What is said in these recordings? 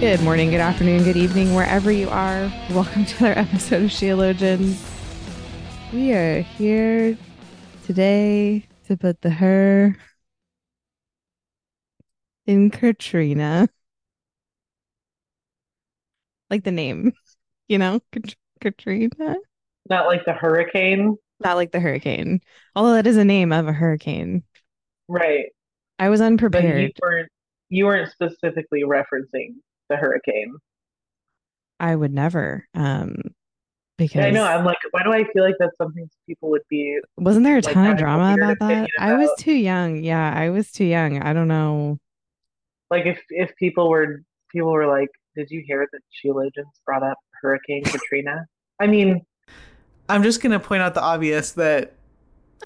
Good morning, good afternoon, good evening, wherever you are. Welcome to another episode of Sheologians. We are here today to put the her in Katrina. Like the name, you know, Kat- Katrina. Not like the hurricane. Not like the hurricane, although that is a name of a hurricane. Right. I was But you unprepared. weren't you weren't specifically referencing the hurricane. I would never, um, because I know, I'm like, why do I feel like that's something people would be Wasn't there a like ton of drama about that? opinion I was too young. Yeah, I was too young. I don't know. like if if people were people were like, Did you hear that Sheologians brought up Hurricane Katrina? I mean, I'm just going to point out the obvious that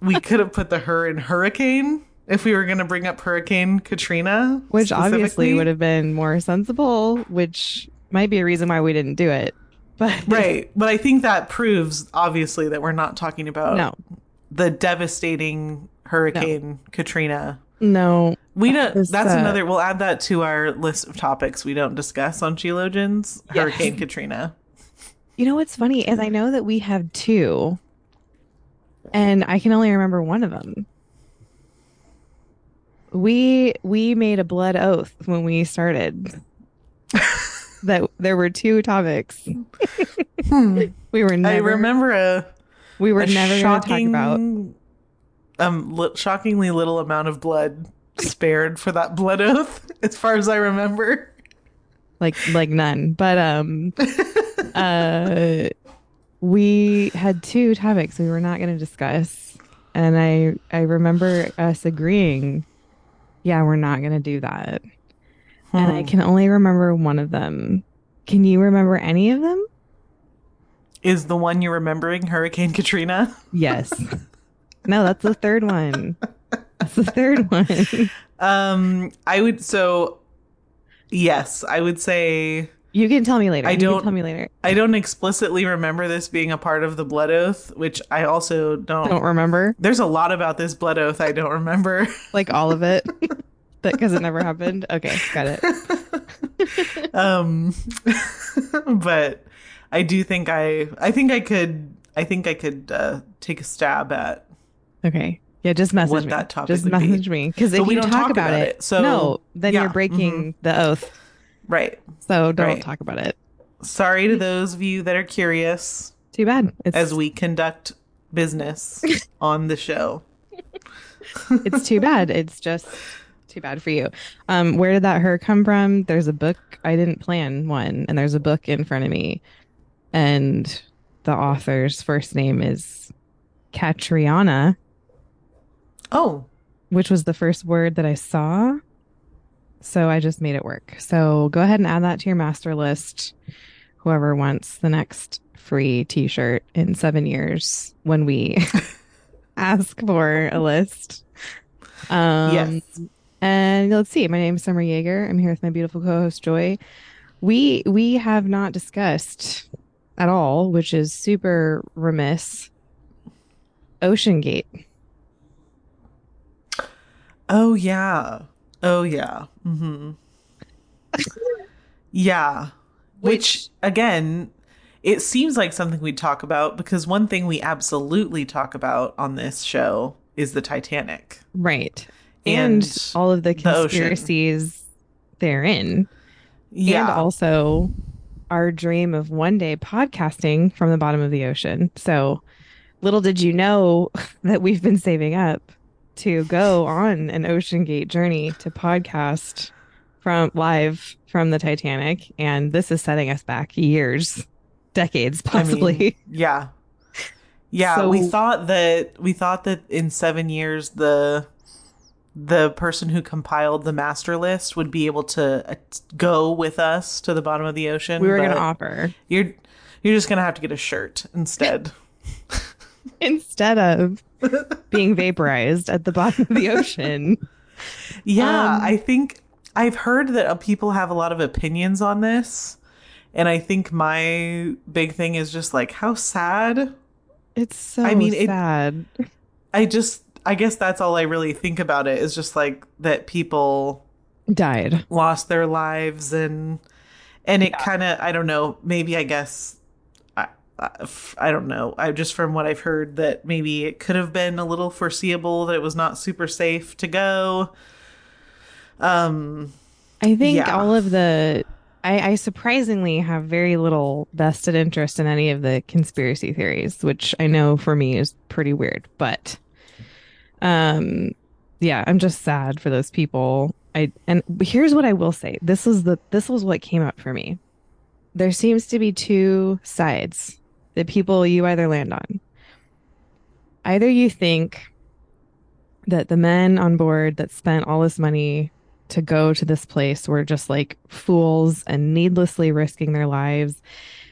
we could have put the her in hurricane if we were going to bring up Hurricane Katrina. Which obviously would have been more sensible, which might be a reason why we didn't do it. But Right. But I think that proves, obviously, that we're not talking about no, the devastating Hurricane Katrina. no. We don't. That's uh, another. We'll add that to our list of topics we don't discuss on Sheologians. Yeah. Hurricane Katrina. You know what's funny is I know that we have two, and I can only remember one of them. We we made a blood oath when we started that there were two topics. Hmm. We were I never remember a, we were a never going to talk about um, li- shockingly little amount of blood spared for that blood oath, as far as I remember. like like none but um uh we had two topics we were not going to discuss and i i remember us agreeing yeah we're not going to do that and i Hmm. can only remember one of them can you remember any of them Is the one you're remembering Hurricane Katrina? yes no that's the third one that's the third one Um, I would so. Yes, I would say you can tell me later I You can don't- tell me later I don't explicitly remember this being a part of the blood oath, which I also don't. don't remember There's a lot about this blood oath I don't remember. like all of it that because it never happened okay got it um, but I do think I I think I could I think I could uh, take a stab at. Okay. Yeah, just message What me. that topic just would be. message me because if we you don't talk, talk about, about it, so- no, then yeah, you're breaking the oath. Right. So don't Right. talk about it. Sorry to those of you that are curious Too bad. It's as we conduct business on the show. it's too bad. It's just too bad for you. Um, where did that her come from? There's a book. I didn't plan one, and there's a book in front of me, and the author's first name is Catriona, Oh, which was the first word that I saw. So I just made it work. So go ahead and add that to your master list. Whoever wants the next free t shirt in seven years when we ask for a list. Um, yes. And let's see. My name is Summer Jaeger. I'm here with my beautiful co-host Joy. We we have not discussed at all, which is super remiss. OceanGate. Oh yeah. Oh yeah. Mm-hmm. yeah. Which again, it seems like something we'd talk about because one thing we absolutely talk about on this show is the Titanic. Right. And, And all of the the conspiracies therein. Yeah. And also our dream of one day podcasting from the bottom of the ocean. So little did you know that we've been saving up to go on an OceanGate journey to podcast from live from the Titanic. And this is setting us back years, decades, I mean, possibly. yeah. Yeah, we thought that we thought that in 7 years the the person who compiled the master list would be able to uh, go with us to the bottom of the ocean. We were going to offer You're you're just gonna have to get a shirt instead. instead of being vaporized at the bottom of the ocean. yeah, Um, I think I've heard that uh, people have a lot of opinions on this, and I think my big thing is just like how sad. It's so I mean, it- sad. I just I guess that's all I really think about it is just like that people Died. lost their lives and and it kind of I don't know maybe I guess I, I f- I don't know I just from what I've heard that maybe it could have been a little foreseeable that it was not super safe to go um I think Yeah. all of the I, I surprisingly have very little vested interest in any of the conspiracy theories, which I know for me is pretty weird. But um yeah, I'm just sad for those people. I and here's what I will say. This is the this was what came up for me. There seems to be two sides that people you either land on. Either you think that the men on board that spent all this money to go to this place were just like fools and needlessly risking their lives.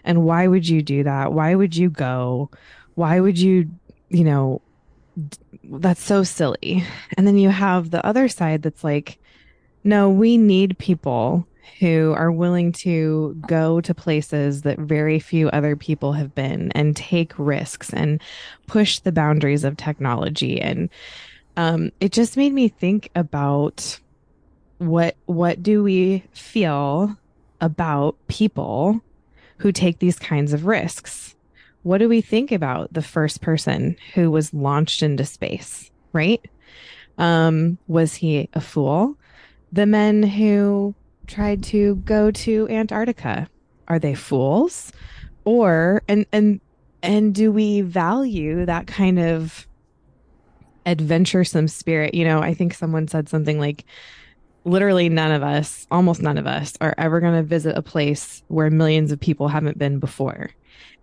And why would you do that? Why would you go? Why would you, you know, that's so silly. And then you have the other side that's like, no, we need people who are willing to go to places that very few other people have been and take risks and push the boundaries of technology. And um, it just made me think about what what do we feel about people who take these kinds of risks? What do we think about the first person who was launched into space right? Um was he a fool? The men who tried to go to antarctica are they fools or and and and do we value that kind of adventuresome spirit you know i think someone said something like literally none of us, almost none of us, are ever going to visit a place where millions of people haven't been before.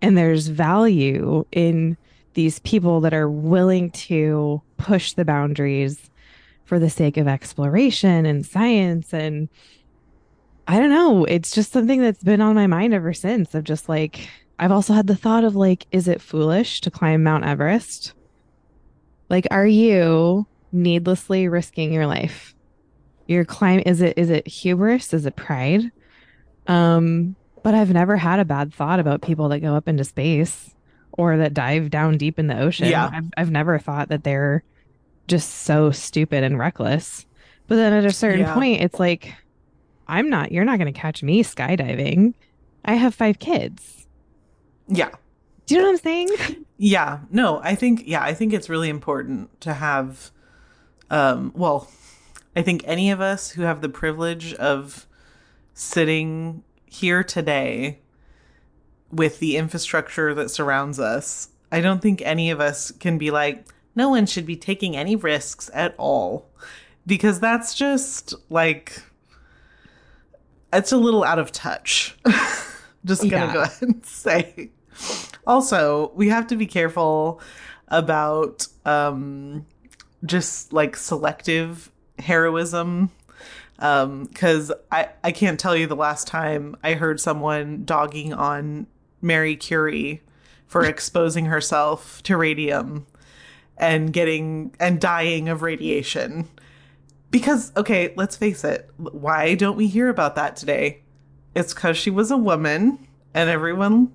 And there's value in these people that are willing to push the boundaries for the sake of exploration and science. And I don't know, it's just something that's been on my mind ever since of just like, I've also had the thought of like, is it foolish to climb Mount Everest? Like, are you needlessly risking your life? your climb is it is it hubris is it pride um but i've never had a bad thought about people that go up into space or that dive down deep in the ocean Yeah. I've, I've never thought that they're just so stupid and reckless but then at a certain Yeah. point it's like i'm not you're not going to catch me skydiving. I have five kids. Yeah. Do you know what i'm saying? Yeah, no, I think yeah, I think it's really important to have um well, I think any of us who have the privilege of sitting here today with the infrastructure that surrounds us, I don't think any of us can be like no one should be taking any risks at all. Because that's just like it's a little out of touch. just gonna Yeah. go ahead and say. Also, we have to be careful about um just like selective heroism um cuz I I can't tell you the last time I heard someone dogging on Mary Curie for exposing herself to radium and getting and dying of radiation. Because okay, let's face it, why don't we hear about that today? It's cuz she was a woman and everyone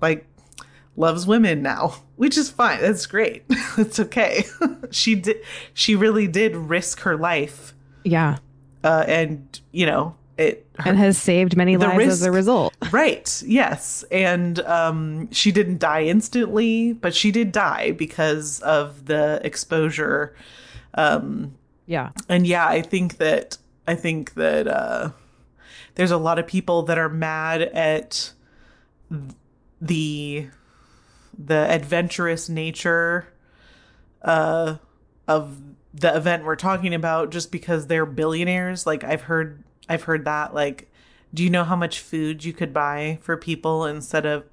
like loves women now, which is fine. That's great. it's okay. she did she really did risk her life yeah uh and you know, it her, and has saved many lives as a result Right. Yes. And um she didn't die instantly, but she did die because of the exposure. Um yeah. And yeah, I think that I think that uh there's a lot of people that are mad at the the adventurous nature uh of the event we're talking about just because they're billionaires. Like i've heard i've heard that like do you know how much food you could buy for people instead of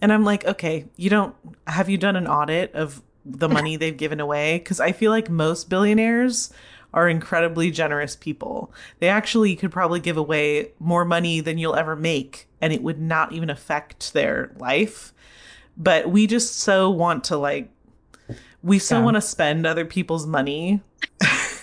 and i'm like okay you don't have you done an audit of the money they've given away? Because i feel like most billionaires are incredibly generous people. They actually could probably give away more money than you'll ever make, and it would not even affect their life. But we just so want to like, we so Yeah. want to spend other people's money.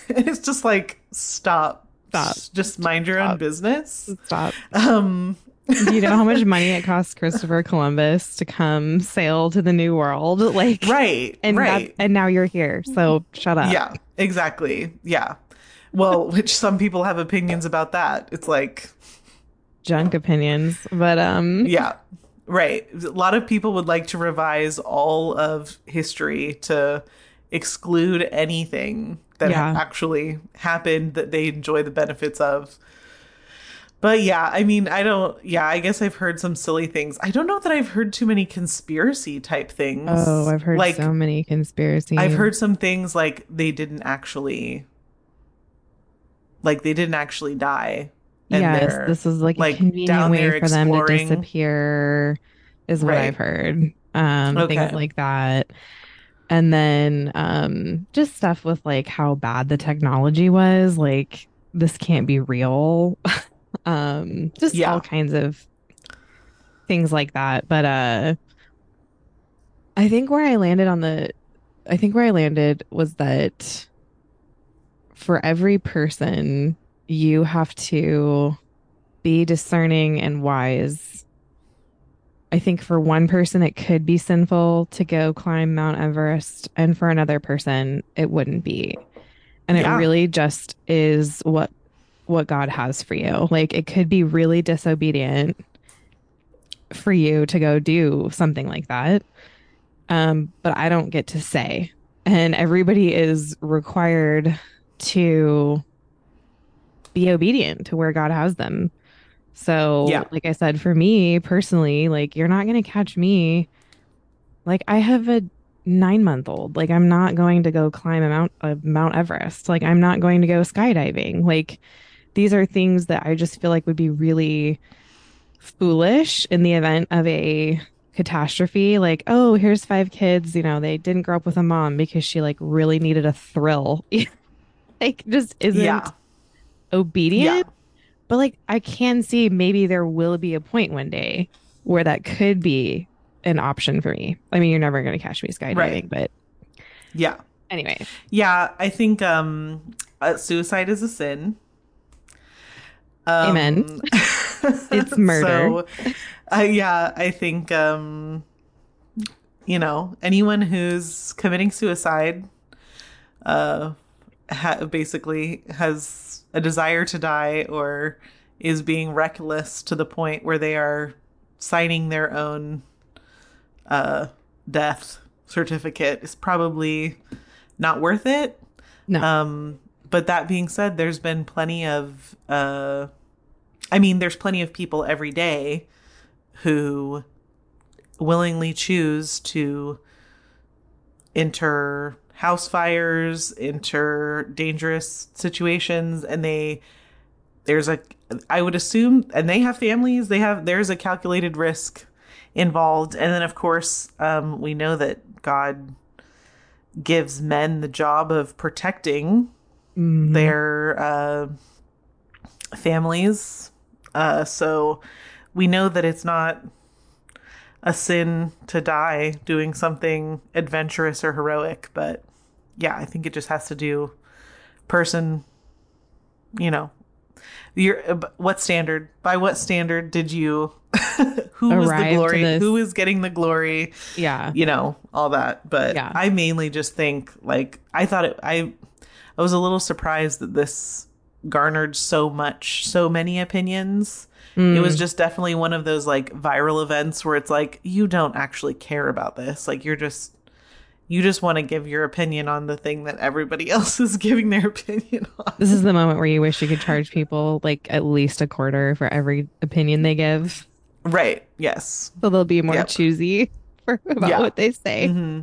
it's just like, stop. Stop. Just mind your own business. Stop. Um, Do you know how much money it cost Christopher Columbus to come sail to the New World? Like, right. and right. and now you're here. So shut up. Yeah, exactly. Yeah. Well, which some people have opinions about that. It's like, Junk opinions, but um, yeah, right. A lot of people would like to revise all of history to exclude anything that Yeah. actually happened that they enjoy the benefits of. But yeah, I mean, I don't, yeah, I guess I've heard some silly things. I don't know that I've heard too many conspiracy type things. oh, I've heard like, so many conspiracies. I've heard some things like they didn't actually like they didn't actually die. yes, this is like, like, a convenient down way for them to disappear, is what Right. I've heard. Um, Okay. things like that. And then um, just stuff with like how bad the technology was. Like this can't be real. um, just Yeah. all kinds of things like that. But uh, I think where I landed on the, I think where I landed was that for every person, you have to be discerning and wise. I think for one person, it could be sinful to go climb Mount Everest, and for another person, it wouldn't be. And Yeah. it really just is what what God has for you. Like it could be really disobedient for you to go do something like that. Um, but I don't get to say. And everybody is required to be obedient to where God has them. So, Yeah. like I said, for me personally, like you're not going to catch me. Like I have a nine month old. Like I'm not going to go climb a Mount uh, Mount Everest. Like I'm not going to go skydiving. Like these are things that I just feel like would be really foolish in the event of a catastrophe. Like, oh, here's five kids. You know, they didn't grow up with a mom because she like really needed a thrill. like just isn't Yeah. obedient. But like I can see maybe there will be a point one day where that could be an option for me. I mean, you're never going to catch me skydiving, Right. but Yeah. anyway, Yeah, I think um uh, suicide is a sin. Um, Amen. It's murder. So, uh, yeah, I think um you know, anyone who's committing suicide uh ha- basically has a desire to die or is being reckless to the point where they are signing their own uh death certificate is probably not worth it. no. Um, but that being said, there's been plenty of, uh, I mean, there's plenty of people every day who willingly choose to enter house fires, enter dangerous situations, and they, there's a, I would assume, and they have families, they have, there's a calculated risk involved. And then, of course, um, we know that God gives men the job of protecting Mhm. their uh, families. Uh, so we know that it's not a sin to die doing something adventurous or heroic, but yeah, I think it just has to do person, you know, your uh, what standard? By what standard did you? who was the glory? Who is getting the glory? yeah. you know all that but Yeah. i mainly just think like i thought it i i was a little surprised that this garnered so much so many opinions it Mm. was just definitely one of those like viral events where it's like you don't actually care about this like you're just you just want to give your opinion on the thing that everybody else is giving their opinion on This is the moment where you wish you could charge people like at least a quarter for every opinion they give. right yes So they'll be more Yep. choosy for about Yeah. what they say. hmm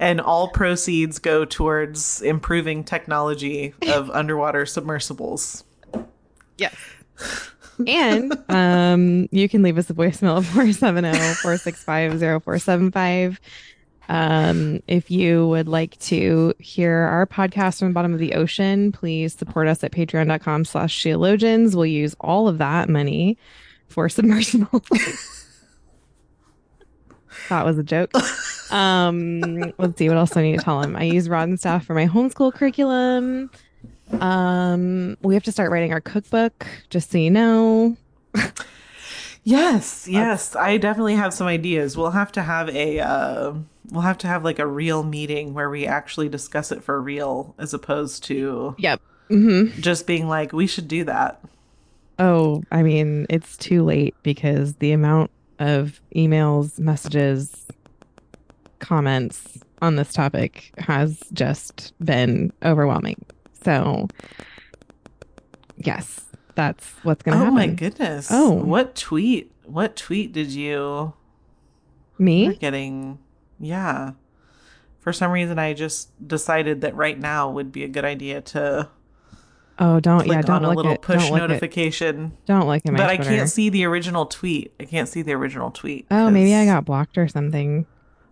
and all proceeds go towards improving technology of underwater submersibles Yes. and um, you can leave us a voicemail at 470 465 0475. Um, if you would like to hear our podcast from the bottom of the ocean, please support us at patreon.com slash sheologians. We'll use all of that money for submersible. That was a joke. Um, let's see what else I need to tell him. I use Rod and Staff for my homeschool curriculum. Um, we have to start writing our cookbook, just so you know. Yes, yes, I definitely have some ideas. We'll have to have a uh, we'll have to have like a real meeting where we actually discuss it for real, as opposed to Yep. Mm-hmm. just being like, we should do that. Oh, I mean, it's too late because the amount of emails, messages, comments on this topic has just been overwhelming. So, yes, that's what's going to Oh happen. Oh my goodness! Oh. what tweet? What tweet did you? Me? Getting, yeah. For some reason, I just decided that right now would be a good idea to Oh, don't yeah, don't on a look little at push don't look at don't look at my But I can't see the original tweet. I can't see the original tweet. Oh, maybe I 'cause- got blocked or something.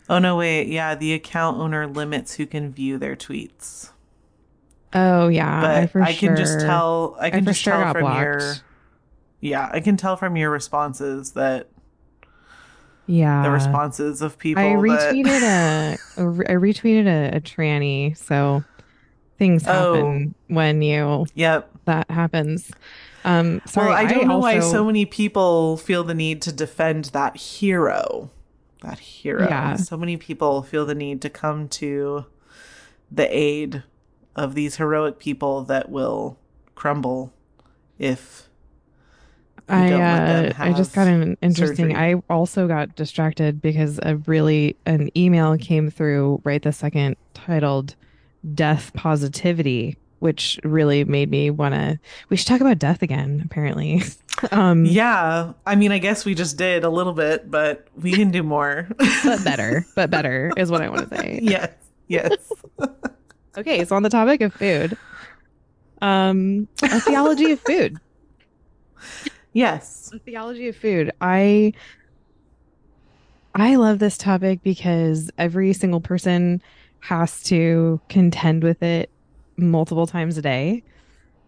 Oh no, wait. Yeah, the account owner limits who can view their tweets. Oh yeah, But I I, can just tell. I I can for just sure tell from blocked. your. Yeah, I can tell from your responses that Yeah, the responses of people. I retweeted a, a re- I retweeted a, a tranny, so things Oh. happen when you Yep. that happens. Um, sorry, well, I don't know why so many people feel the need to defend that hero. That hero. Yeah. So many people feel the need to come to the aid of these heroic people that will crumble if I don't let them uh, I just got an interesting. surgery. I also got distracted because a really an email came through right the second titled "Death Positivity," which really made me want to. We should talk about death again. Apparently, um, Yeah, I mean, I guess we just did a little bit, but we can do more. but better, but better is what I want to say. yes, yes. Okay, so on the topic of food, um, a theology of food. Yes. A theology of food. I I love this topic because every single person has to contend with it multiple times a day.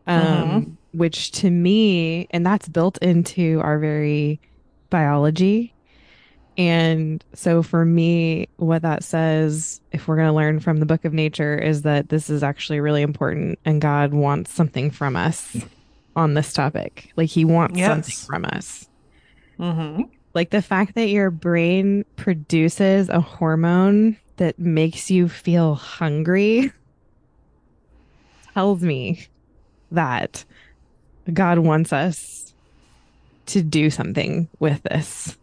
Um, which to me, and that's built into our very biology. And so for me, what that says, if we're going to learn from the book of nature, is that this is actually really important and God wants something from us on this topic. Like he wants Yes. something from us. hmm Like the fact that your brain produces a hormone that makes you feel hungry tells me that God wants us to do something with this.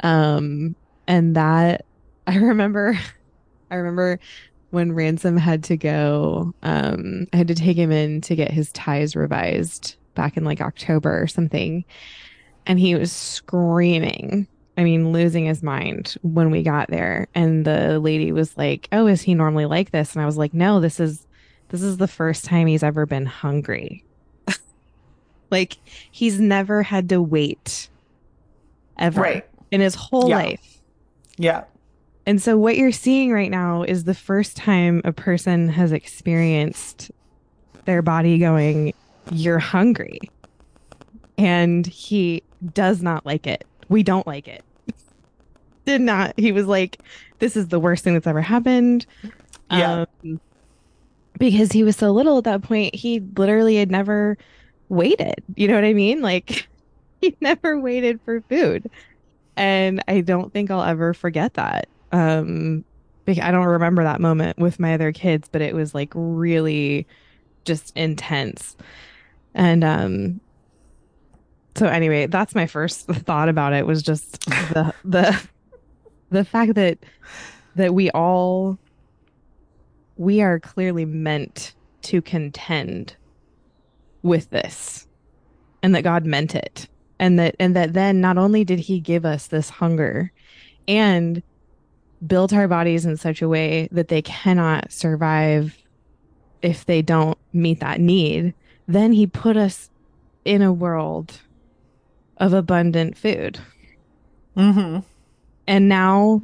Um and that I remember I remember when Ransom had to go um I had to take him in to get his ties revised back in like October or something and he was screaming I mean, losing his mind when we got there. And the lady was like, Oh, is he normally like this? And I was like, No, this is this is the first time he's ever been hungry. like he's never had to wait ever Right. in his whole Yeah. life. Yeah. And so what you're seeing right now is the first time a person has experienced their body going, You're hungry. And he does not like it. We don't like it. Did not. He was like, This is the worst thing that's ever happened. Yeah. Um, because he was so little at that point, he literally had never waited. You know what I mean? Like, he never waited for food. And I don't think I'll ever forget that. Um, I don't remember that moment with my other kids, but it was like really just intense. And um, so anyway, that's my first thought about it was just the the the fact that that we all we are clearly meant to contend with this and that God meant it and that and that then not only did he give us this hunger and built our bodies in such a way that they cannot survive if they don't meet that need then he put us in a world of abundant food hmm and now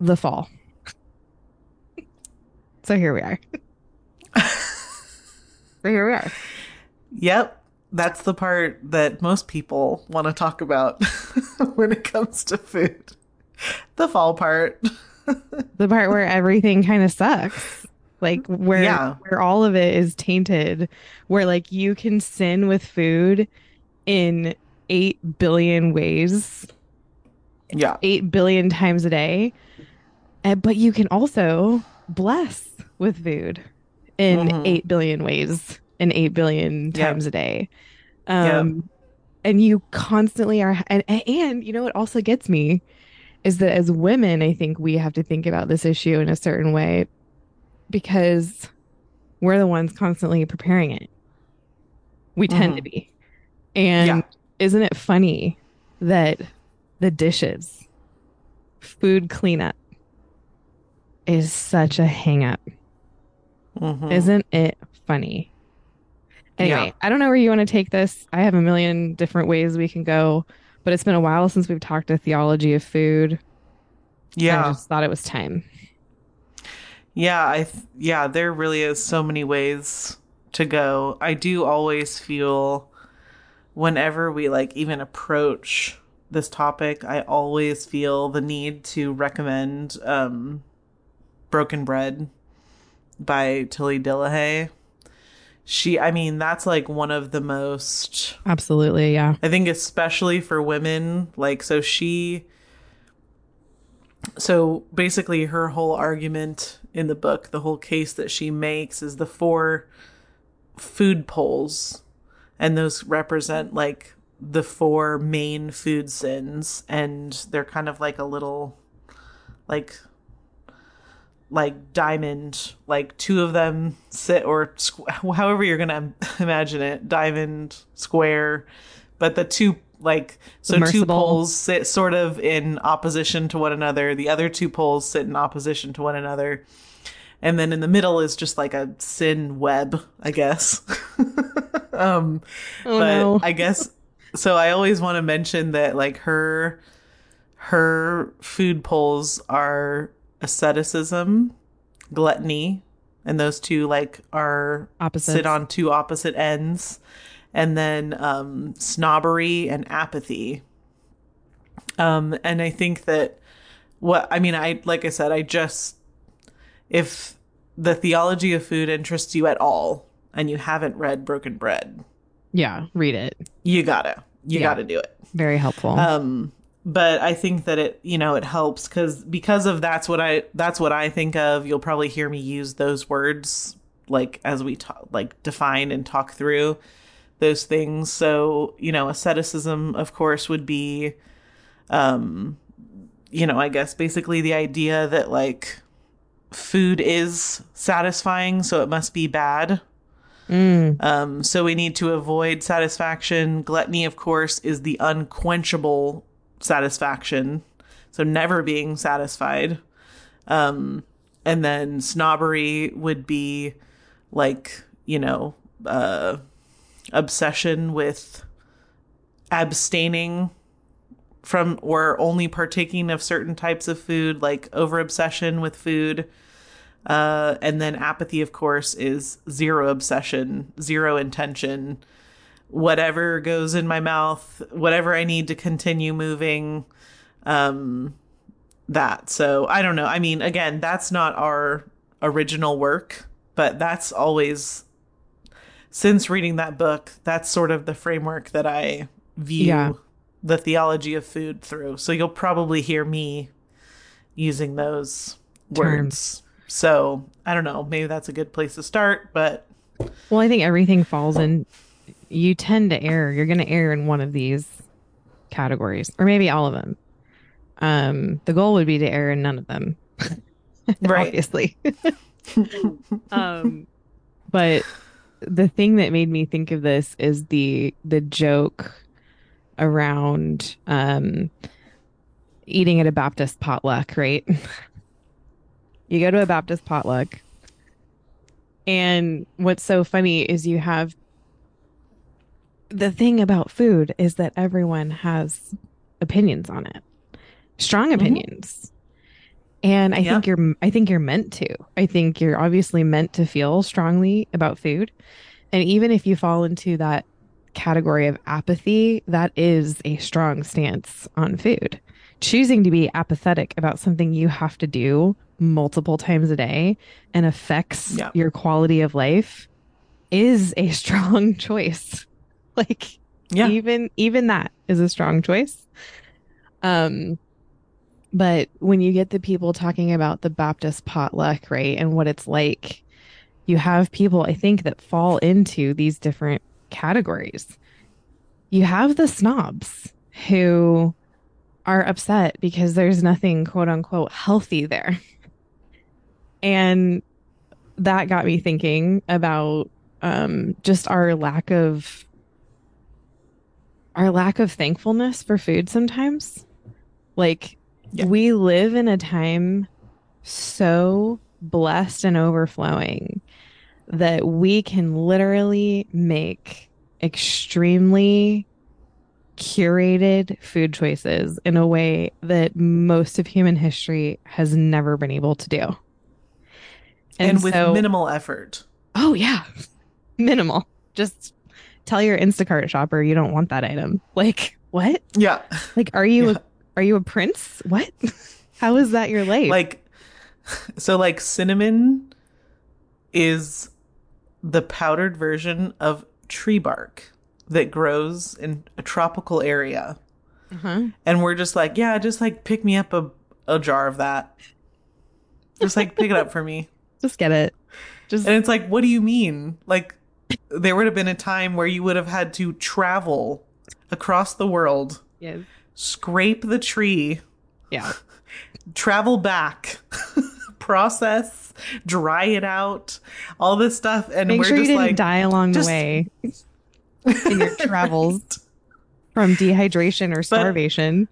the fall. so here we are. so here we are. Yep. That's the part that most people want to talk about when it comes to food. The fall part. The part where everything kind of sucks. Like where Yeah. where all of it is tainted, where like you can sin with food in 8 billion ways, Yeah. 8 billion times a day. And, but you can also bless with food in Mhm. 8 billion ways in 8 billion Yep. times a day. Um and you constantly are and and you know what also gets me is that as women I think we have to think about this issue in a certain way because we're the ones constantly preparing it. We tend to be. And Yeah. isn't it funny that the dishes, food cleanup is such a hang up? Mhm. Isn't it funny? Anyway, Yeah. I don't know where you want to take this. I have a million different ways we can go, but it's been a while since we've talked a theology of food. Yeah. I just thought it was time. Yeah, I th- yeah, there really is so many ways to go. I do always feel whenever we like even approach this topic, I always feel the need to recommend um Broken Bread by Tilly Dillehay. She I mean, that's like one of the most Absolutely, yeah. I think especially for women, like so she so basically her whole argument in the book, the whole case that she makes is the four food poles and those represent like the four main food sins and they're kind of like a little like like diamond like two of them sit or squ- however you're gonna imagine it diamond square but the two like so two poles sit sort of in opposition to one another the other two poles sit in opposition to one another and then in the middle is just like a sin web i guess um Oh but no. I guess so. I always want to mention that like her her food poles are asceticism, gluttony, and those two like are opposite sit on two opposite ends, and then um, snobbery and apathy. Um, and I think that what I mean, I like I said, I just if the theology of food interests you at all and you haven't read Broken Bread, Yeah, read it. you gotta you Yeah. gotta do it Very helpful. um but i think that it you know it helps because because of that's what i that's what i think of you'll probably hear me use those words like as we talk like define and talk through those things so you know asceticism of course would be um you know i guess basically the idea that like food is satisfying so it must be bad Mm, um, so we need to avoid satisfaction. Gluttony, of course, is the unquenchable satisfaction. So never being satisfied. Um, and then snobbery would be like, you know, uh, obsession with abstaining from or only partaking of certain types of food, like over obsession with food. Uh, and then apathy, of course, is zero obsession, zero intention. Whatever goes in my mouth, whatever I need to continue moving, um, that. So I don't know. I mean, again, that's not our original work, but that's always, since reading that book, that's sort of the framework that I view Yeah. the theology of food through. So you'll probably hear me using those words. So I don't know. Maybe that's a good place to start, but well, I think everything falls in. You tend to err. You're going to err in one of these categories, or maybe all of them. Um, the goal would be to err in none of them, Right. obviously. um, but the thing that made me think of this is the the joke around um eating at a Baptist potluck, right? you go to a Baptist potluck, and what's so funny is you have the thing about food is that everyone has opinions on it, strong mm-hmm. opinions. And I Yeah. think you're I think you're meant to. I think you're obviously meant to feel strongly about food. And even if you fall into that category of apathy, that is a strong stance on food. Choosing to be apathetic about something you have to do multiple times a day and affects Yeah. your quality of life is a strong choice. Like Yeah. even even that is a strong choice. Um but when you get the people talking about the Baptist potluck, right, and what it's like, you have people I think that fall into these different categories. You have the snobs who are upset because there's nothing quote unquote healthy there. And that got me thinking about um, just our lack of our lack of thankfulness for food sometimes. Like Yeah. we live in a time so blessed and overflowing that we can literally make extremely curated food choices in a way that most of human history has never been able to do. And, with so- minimal effort. Oh yeah. Minimal. Just tell your Instacart shopper you don't want that item. Like, what? Yeah. Like are you Yeah. a are you a prince? What? How is that your life? Like so like cinnamon is the powdered version of tree bark that grows in a tropical area. uh-huh. And we're just like, yeah, just like pick me up a, a jar of that. Just like pick it up for me. Just get it. Just And it's like, what do you mean? Like, there would have been a time where you would have had to travel across the world, yeah. scrape the tree, Yeah. travel back, process, dry it out, all this stuff. And Make we're sure you just didn't like, die along just- the way in your travels from dehydration or starvation.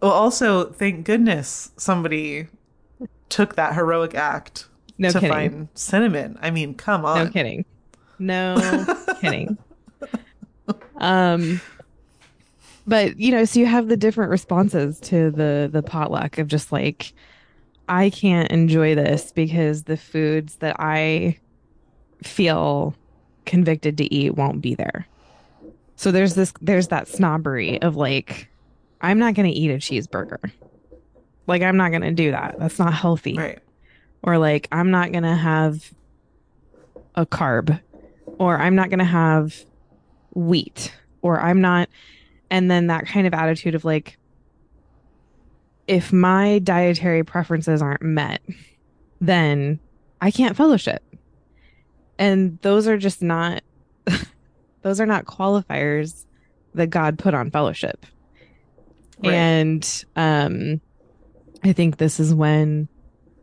well, also, thank goodness somebody took that heroic act No to kidding. find cinnamon. I mean, come on. No kidding. No kidding. Um but you know, so you have the different responses to the the potluck of just like I can't enjoy this because the foods that I feel convicted to eat won't be there. So there's this there's that snobbery of like I'm not going to eat a cheeseburger. Like I'm not going to do that. That's not healthy Right. Or like I'm not going to have a carb or I'm not going to have wheat or I'm not and then that kind of attitude of like if my dietary preferences aren't met then I can't fellowship. And those are just not those are not qualifiers that God put on fellowship. Right. And um I think this is when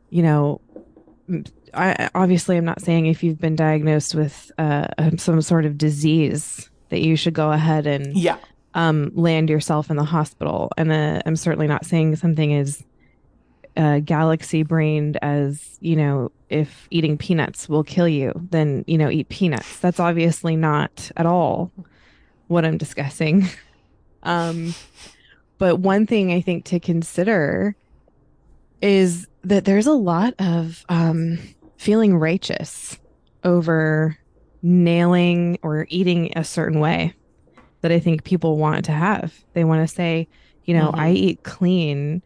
you know I obviously I'm not saying if you've been diagnosed with uh, some sort of disease that you should go ahead and Yeah. um, land yourself in the hospital. And uh, I'm certainly not saying something as uh, galaxy brained as you know if eating peanuts will kill you, then you know eat peanuts. That's obviously not at all what I'm discussing. um, but one thing I think to consider is that there's a lot of um, feeling righteous over nailing or eating a certain way that I think people want to have. They want to say, you know, Mhm. I eat clean.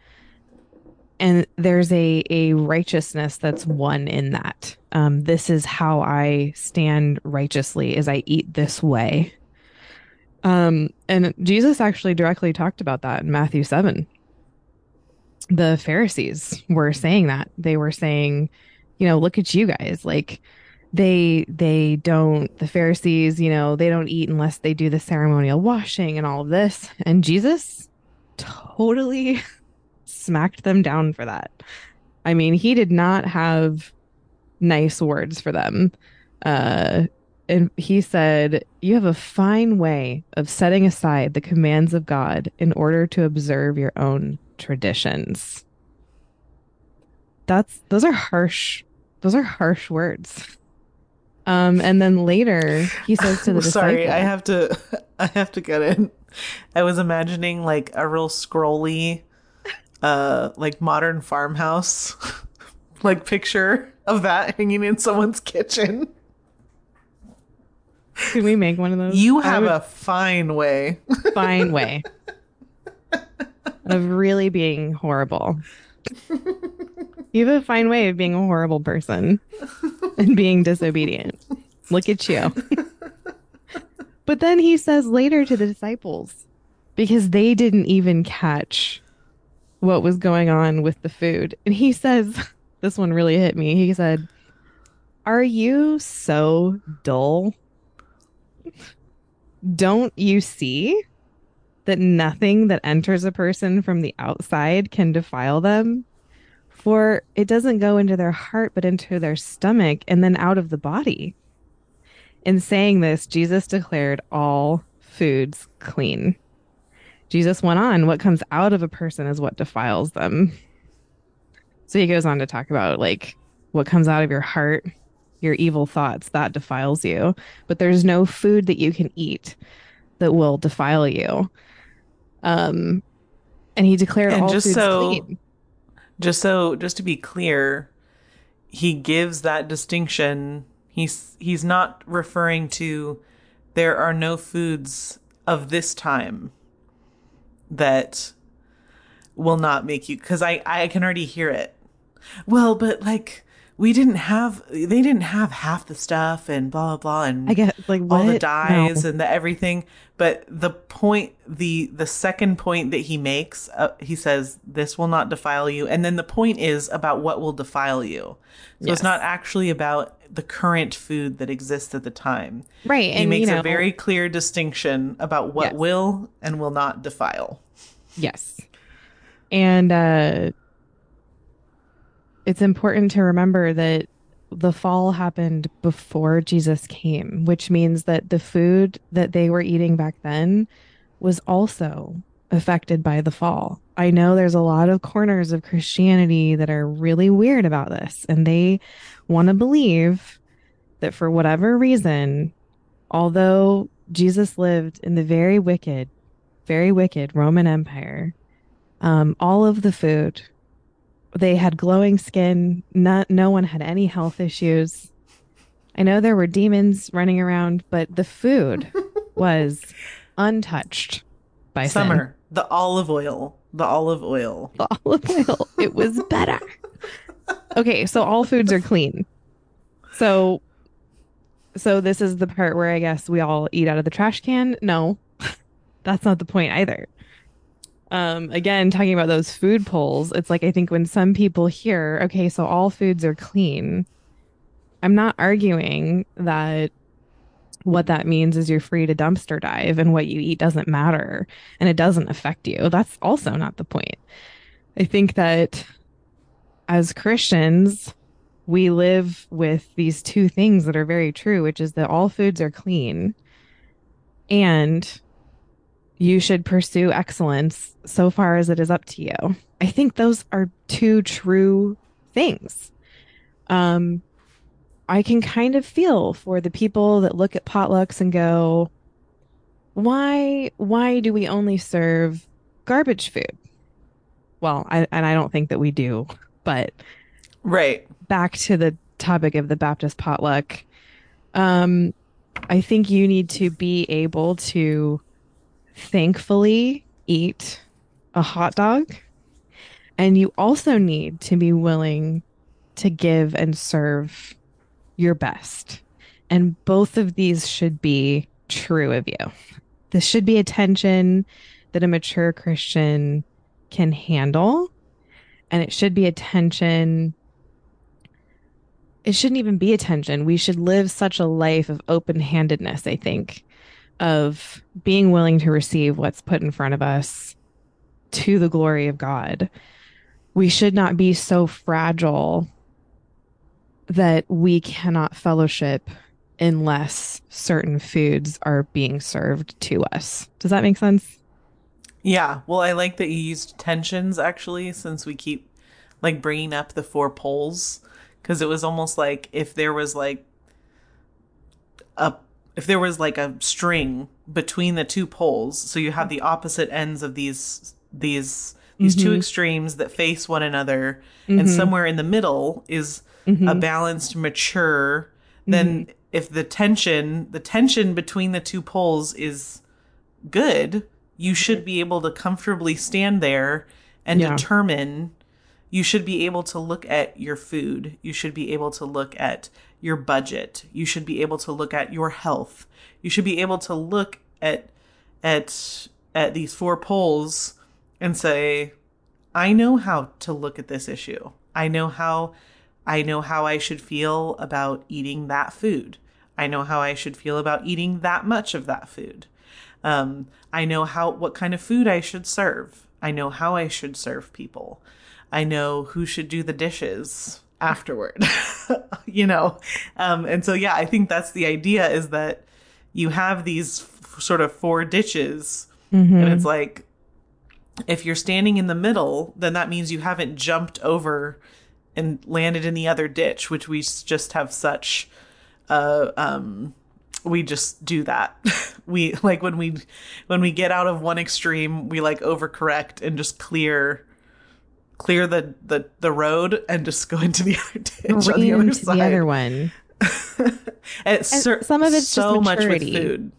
And there's a, a righteousness that's one in that. Um, this is how I stand righteously is I eat this way. Um, and Jesus actually directly talked about that in Matthew 7 the Pharisees were saying that. They were saying, you know, look at you guys. Like they they don't the Pharisees, you know, they don't eat unless they do the ceremonial washing and all of this. And Jesus totally smacked them down for that. I mean, he did not have nice words for them. Uh and he said, You have a fine way of setting aside the commands of God in order to observe your own traditions. That's those are harsh those are harsh words. Um and then later he says to the Sorry, I have to I have to get in. I was imagining like a real scrolly uh like modern farmhouse like picture of that hanging in someone's kitchen. Can we make one of those? You have would a fine way. fine way of really being horrible. You have a fine way of being a horrible person and being disobedient. Look at you. but then he says later to the disciples, because they didn't even catch what was going on with the food. And he says, this one really hit me. He said, Are you so dull? Don't you see that nothing that enters a person from the outside can defile them? For it doesn't go into their heart, but into their stomach and then out of the body. In saying this, Jesus declared all foods clean. Jesus went on, what comes out of a person is what defiles them. So he goes on to talk about like what comes out of your heart, your evil thoughts, that defiles you. But there's no food that you can eat that will defile you. Um and he declared And all just foods so- clean. just so just to be clear, he gives that distinction. He's he's not referring to there are no foods of this time that will not make you because I I can already hear it. Well, but like we didn't have they didn't have half the stuff and blah blah blah and I get like what? all the dyes No. and the everything but the point the the second point that he makes uh, he says this will not defile you and then the point is about what will defile you so Yes. it's not actually about the current food that exists at the time right. he and makes you know, a very clear distinction about what Yes. will and will not defile Yes. And uh it's important to remember that the fall happened before Jesus came, which means that the food that they were eating back then was also affected by the fall. I know there's a lot of corners of Christianity that are really weird about this, and they want to believe that for whatever reason, although Jesus lived in the very wicked, very wicked Roman Empire, um, all of the food, they had glowing skin. Not, no one had any health issues. I know there were demons running around, but the food was untouched by sin. summer the olive oil the olive oil The olive oil. It was better. Okay, so all foods are clean. So so this is the part where I guess we all eat out of the trash can. No. That's not the point either. Um again, talking about those food poles, it's like I think when some people hear, okay, so all foods are clean, I'm not arguing that what that means is you're free to dumpster dive and what you eat doesn't matter and it doesn't affect you. That's also not the point. I think that as Christians, we live with these two things that are very true, which is that all foods are clean and you should pursue excellence so far as it is up to you. I think those are two true things. Um, I can kind of feel for the people that look at potlucks and go, why why do we only serve garbage food? Well, I, and I don't think that we do, but right back to the topic of the Baptist potluck. Um, I think you need to be able to thankfully eat a hot dog, and you also need to be willing to give and serve your best. And both of these should be true of you. This should be a tension that a mature Christian can handle. And it should be a tension. It shouldn't even be a tension. We should live such a life of open handedness, I think, of being willing to receive what's put in front of us to the glory of God. We should not be so fragile that we cannot fellowship unless certain foods are being served to us. Does that make sense? Yeah, well, I like that you used tensions actually, since we keep like bringing up the four poles, because it was almost like if there was like a if there was like a string between the two poles, so you have the opposite ends of these these these two Mhm. extremes that face one another, Mhm. and somewhere in the middle is Mhm. a balanced, mature. Then, if the tension, the tension between the two poles is good, you should be able to comfortably stand there and Yeah. determine. You should be able to look at your food. You should be able to look at your budget. You should be able to look at your health. You should be able to look at at at these four poles and say, I know how to look at this issue. I know how I know how I should feel about eating that food. I know how I should feel about eating that much of that food. Um, I know how what kind of food I should serve. I know how I should serve people. I know who should do the dishes afterward. you know, um, and so yeah, I think that's the idea is that you have these f- sort of four ditches, Mhm. and it's like if you're standing in the middle, then that means you haven't jumped over and landed in the other ditch, which we just have such uh um we just do that. we like when we when we get out of one extreme, we like overcorrect and just clear clear the the the road and just go into the other ditch on the other side. the other one. and cer- some of it's just so much with maturity. food.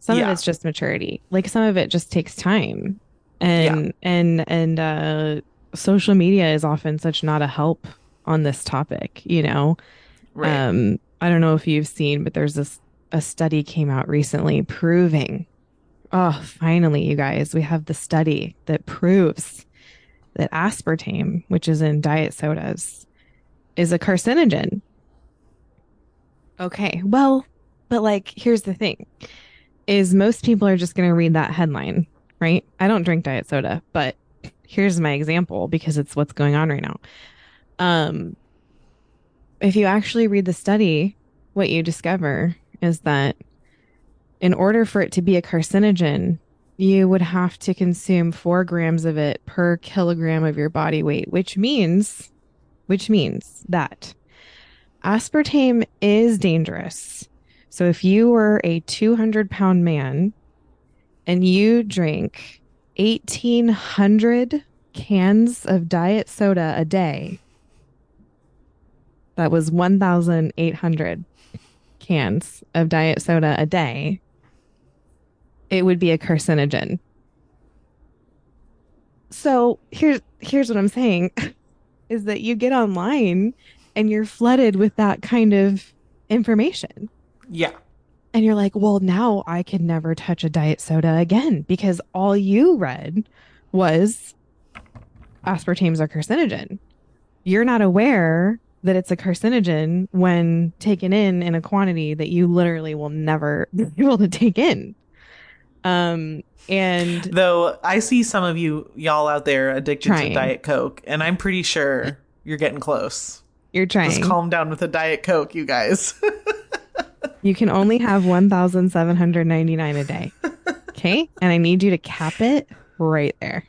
Some Yeah. of it's just maturity. Like some of it just takes time. And and and uh social media is often such not a help on this topic, you know. Right. Um I don't know if you've seen, but there's this a study came out recently proving oh, finally you guys, we have the study that proves that aspartame, which is in diet sodas, is a carcinogen. Okay. Well, but like here's the thing is most people are just going to read that headline, right? I don't drink diet soda, but here's my example because it's what's going on right now. Um if you actually read the study, what you discover is that in order for it to be a carcinogen, you would have to consume four grams of it per kilogram of your body weight, which means, which means that aspartame is dangerous. So if you were a 200 pound man and you drink 1800 cans of diet soda a day, that was 1,800 cans of diet soda a day, it would be a carcinogen. So here's here's what I'm saying is that you get online and you're flooded with that kind of information. yeah. And you're like, well, now I can never touch a diet soda again because all you read was aspartame's a carcinogen. You're not aware that it's a carcinogen when taken in in a quantity that you literally will never be able to take in. Um, and Though I see some of you y'all out there addicted Trying. to Diet Coke, and I'm pretty sure you're getting close. you're trying. Just calm down with a Diet Coke, you guys. You can only have 1,799 a day. Okay. And I need you to cap it right there.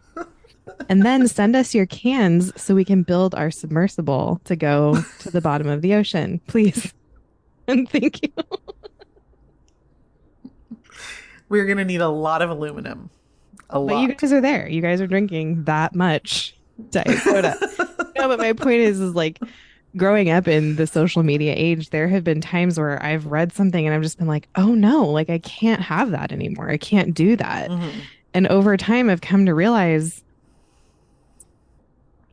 And then send us your cans so we can build our submersible to go to the bottom of the ocean, please. And thank you. We're gonna need a lot of aluminum. A But lot. you guys are there. You guys are drinking that much diet soda. no, but my point is, is like growing up in the social media age, there have been times where I've read something and I've just been like, oh no, like I can't have that anymore. I can't do that. Mhm. And over time, I've come to realize,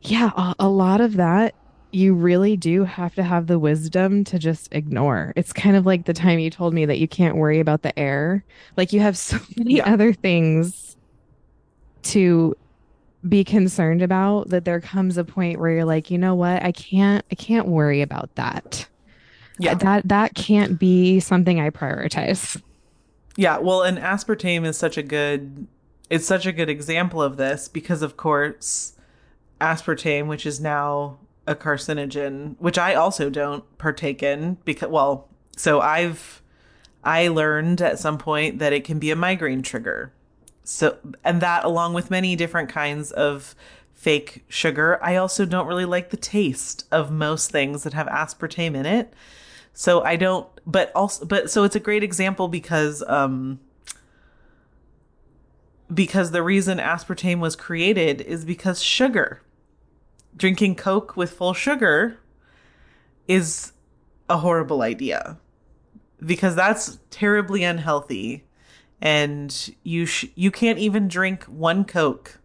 yeah, a, a lot of that you really do have to have the wisdom to just ignore. It's kind of like the time you told me that you can't worry about the air. Like you have so many Yeah. other things to be concerned about that there comes a point where you're like, you know what? I can't I can't worry about that. Yeah. Uh, that that can't be something I prioritize. Yeah, well, and aspartame is such a good it's such a good example of this because of course aspartame, which is now a carcinogen, which I also don't partake in because well, so I've I learned at some point that it can be a migraine trigger. So and that along with many different kinds of fake sugar, I also don't really like the taste of most things that have aspartame in it. So I don't but also but so it's a great example because um because the reason aspartame was created is because sugar. Drinking Coke with full sugar is a horrible idea because that's terribly unhealthy and you sh- you can't even drink one Coke.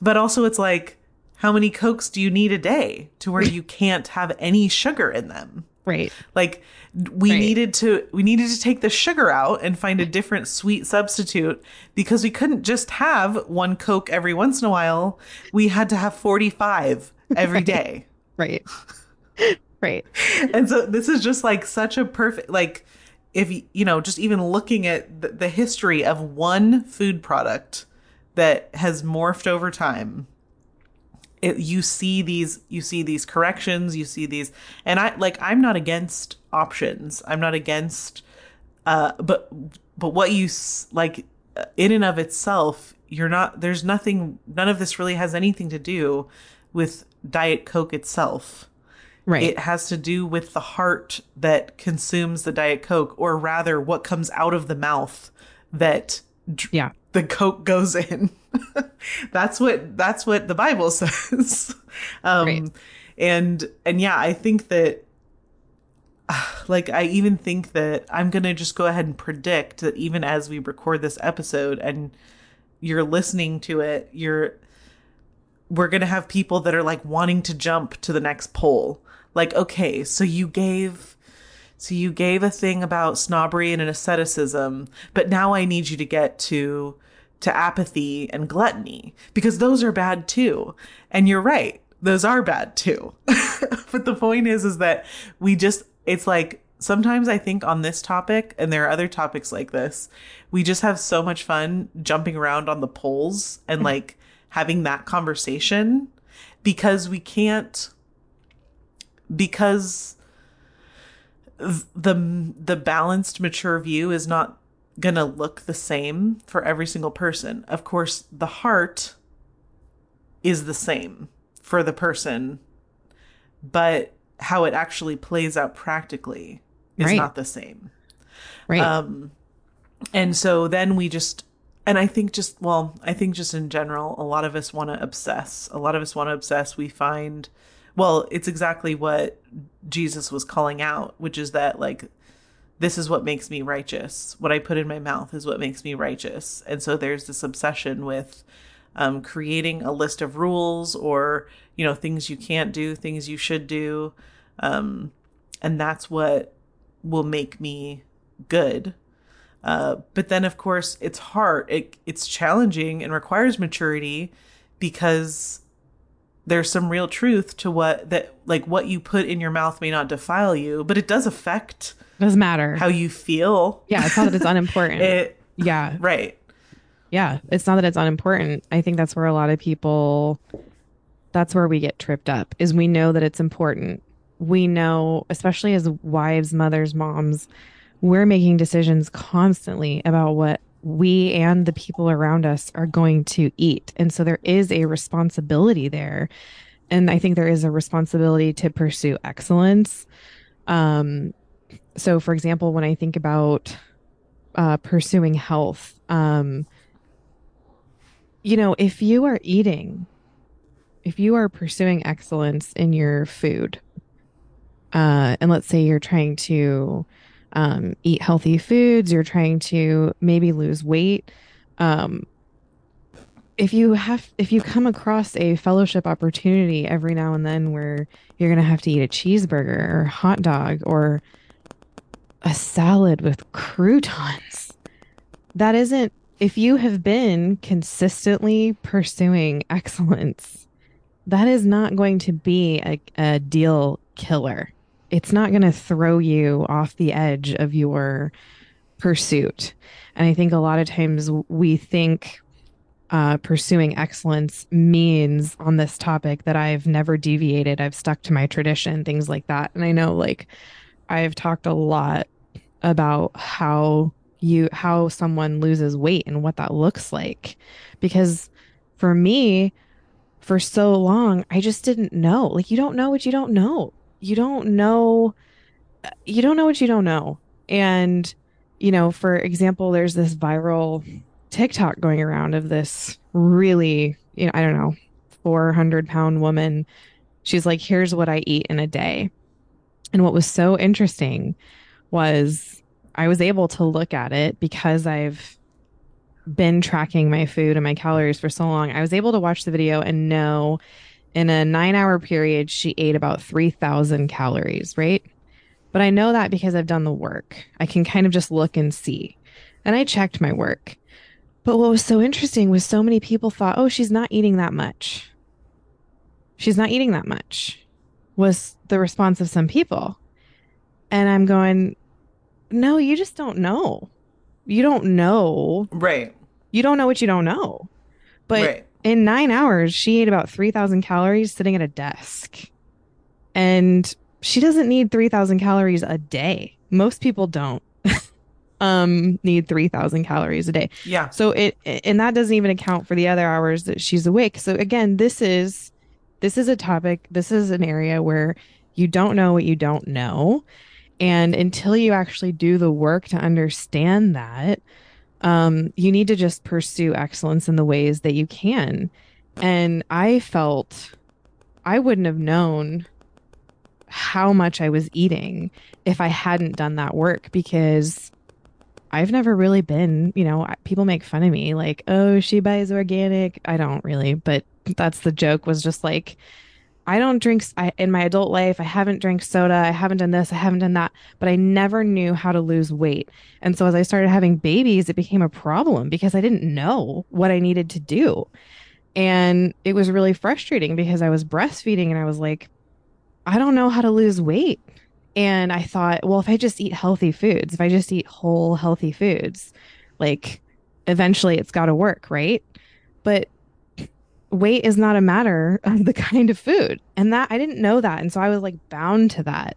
But also it's like how many Cokes do you need a day to where you can't have any sugar in them? Right. Like we Right. needed to we needed to take the sugar out and find a different sweet substitute because we couldn't just have one Coke every once in a while. We had to have 45 every Right. day. Right. right. And so this is just like such a perfect like if you know just even looking at the, the history of one food product that has morphed over time it, you see these you see these corrections you see these and i like i'm not against options i'm not against uh but but what you s- like in and of itself you're not there's nothing none of this really has anything to do with diet coke itself Right. it has to do with the heart that consumes the diet coke or rather what comes out of the mouth that yeah. The coke goes in. That's what that's what the bible says. Um Right. and and yeah i think that like i even think that i'm gonna just go ahead and predict that even as we record this episode and you're listening to it you're we're gonna have people that are like wanting to jump to the next pole like okay so you gave so you gave a thing about snobbery and an asceticism, but now I need you to get to to apathy and gluttony because those are bad too. And you're right, those are bad too. but the point is is that we just it's like sometimes I think on this topic and there are other topics like this, we just have so much fun jumping around on the poles and mm-hmm. like having that conversation because we can't because the the balanced mature view is not going to look the same for every single person. Of course, the heart is the same for the person, but how it actually plays out practically is Right. not the same. Right. Um, and so then we just, and I think just, well, I think just in general, a lot of us want to obsess. A lot of us want to obsess. We find, well, it's exactly what Jesus was calling out, which is that, like, this is what makes me righteous. What I put in my mouth is what makes me righteous. And so there's this obsession with um, creating a list of rules or, you know, things you can't do, things you should do. Um, and that's what will make me good. Uh, but then, of course, it's hard. It, it's challenging and requires maturity because there's some real truth to what that like what you put in your mouth may not defile you, but it does affect Doesn't matter. how you feel. yeah. It's not that it's unimportant. It yeah. right. Yeah. It's not that it's unimportant. I think that's where a lot of people, that's where we get tripped up is we know that it's important. We know, especially as wives, mothers, moms, we're making decisions constantly about what we and the people around us are going to eat. And so there is a responsibility there. And I think there is a responsibility to pursue excellence. Um, so, for example, when I think about uh, pursuing health, um, you know, if you are eating, if you are pursuing excellence in your food, uh, and let's say you're trying to um, eat healthy foods, you're trying to maybe lose weight. Um, if you have, if you come across a fellowship opportunity every now and then where you're going to have to eat a cheeseburger or hot dog or a salad with croutons, that isn't, if you have been consistently pursuing excellence, that is not going to be a, a deal killer it's not going to throw you off the edge of your pursuit. And I think a lot of times we think uh, pursuing excellence means on this topic that I've never deviated, I've stuck to my tradition, things like that. And I know, like, I've talked a lot about how you how someone loses weight and what that looks like because for me for so long I just didn't know like you don't know what you don't know you don't know you don't know what you don't know and you know for example there's this viral TikTok going around of this really, you know, I don't know, 400 pound woman. She's like, here's what I eat in a day. And what was so interesting was I was able to look at it because I've been tracking my food and my calories for so long. I was able to watch the video and know in a nine hour period, she ate about 3,000 calories, right? But I know that because I've done the work. I can kind of just look and see. And I checked my work. But what was so interesting was so many people thought, oh, she's not eating that much. She's not eating that much, was the response of some people. And I'm going, no, you just don't know. You don't know. Right. You don't know what you don't know. But right. in nine hours, she ate about 3,000 calories sitting at a desk. And she doesn't need 3,000 calories a day. Most people don't um, need 3,000 calories a day. Yeah. So it, and that doesn't even account for the other hours that she's awake. So again, this is, this is a topic, this is an area where you don't know what you don't know. And until you actually do the work to understand that, um, you need to just pursue excellence in the ways that you can. And I felt I wouldn't have known how much I was eating if I hadn't done that work because I've never really been, you know, people make fun of me like, oh, she buys organic. I don't really, but that's the joke was just like, I don't drink I, in my adult life. I haven't drank soda. I haven't done this. I haven't done that. But I never knew how to lose weight. And so as I started having babies, it became a problem because I didn't know what I needed to do. And it was really frustrating because I was breastfeeding and I was like, I don't know how to lose weight. And I thought, well, if I just eat healthy foods, if I just eat whole healthy foods, like eventually it's got to work, right? But weight is not a matter of the kind of food. And that I didn't know that. And so I was like bound to that.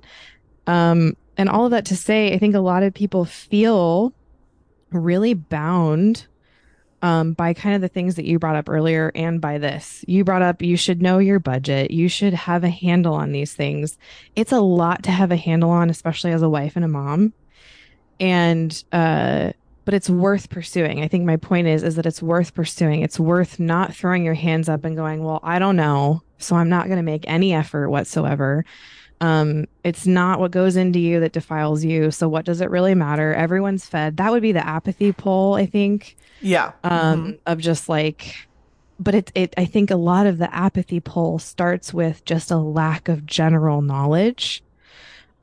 Um, and all of that to say, I think a lot of people feel really bound um, by kind of the things that you brought up earlier and by this. You brought up you should know your budget. You should have a handle on these things. It's a lot to have a handle on, especially as a wife and a mom. And uh, but it's worth pursuing. I think my point is is that it's worth pursuing. It's worth not throwing your hands up and going, "Well, I don't know, so I'm not going to make any effort whatsoever." Um, it's not what goes into you that defiles you. So what does it really matter? Everyone's fed. That would be the apathy pole, I think. Yeah. Um, mm-hmm. of just like but it it I think a lot of the apathy pole starts with just a lack of general knowledge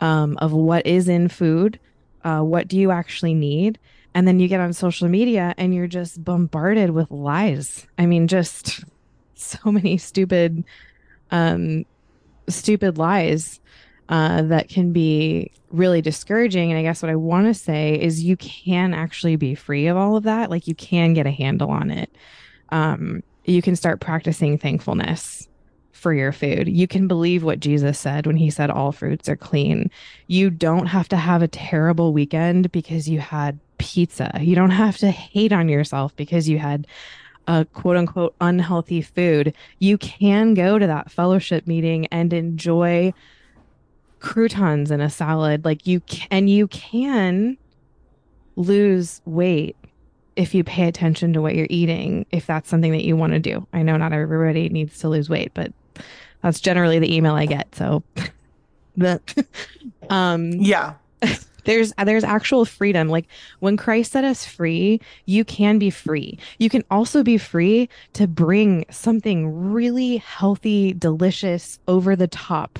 um, of what is in food, uh, what do you actually need, and then you get on social media and you're just bombarded with lies. I mean, just so many stupid, um, stupid lies uh, that can be really discouraging. And I guess what I want to say is you can actually be free of all of that. Like you can get a handle on it. Um, you can start practicing thankfulness for your food. You can believe what Jesus said when he said all fruits are clean. You don't have to have a terrible weekend because you had pizza. You don't have to hate on yourself because you had a quote unquote unhealthy food. You can go to that fellowship meeting and enjoy croutons in a salad. Like you can, you can lose weight if you pay attention to what you're eating, if that's something that you want to do. I know not everybody needs to lose weight, but that's generally the email I get. So, um, yeah there's there's actual freedom. Like when christ set us free you can be free. You can also be free to bring something really healthy delicious over the top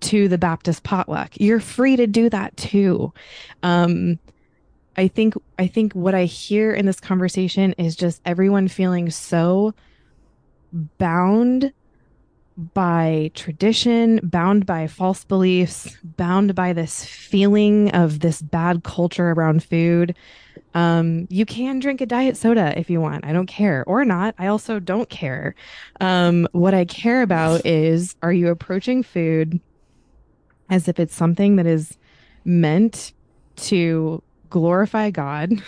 to the baptist potluck. You're free to do that too. Um i think i think what i hear in this conversation is just everyone feeling so bound by tradition, bound by false beliefs, bound by this feeling of this bad culture around food. Um, you can drink a diet soda if you want. I don't care. Or not. I also don't care. Um, what I care about is are you approaching food as if it's something that is meant to glorify God?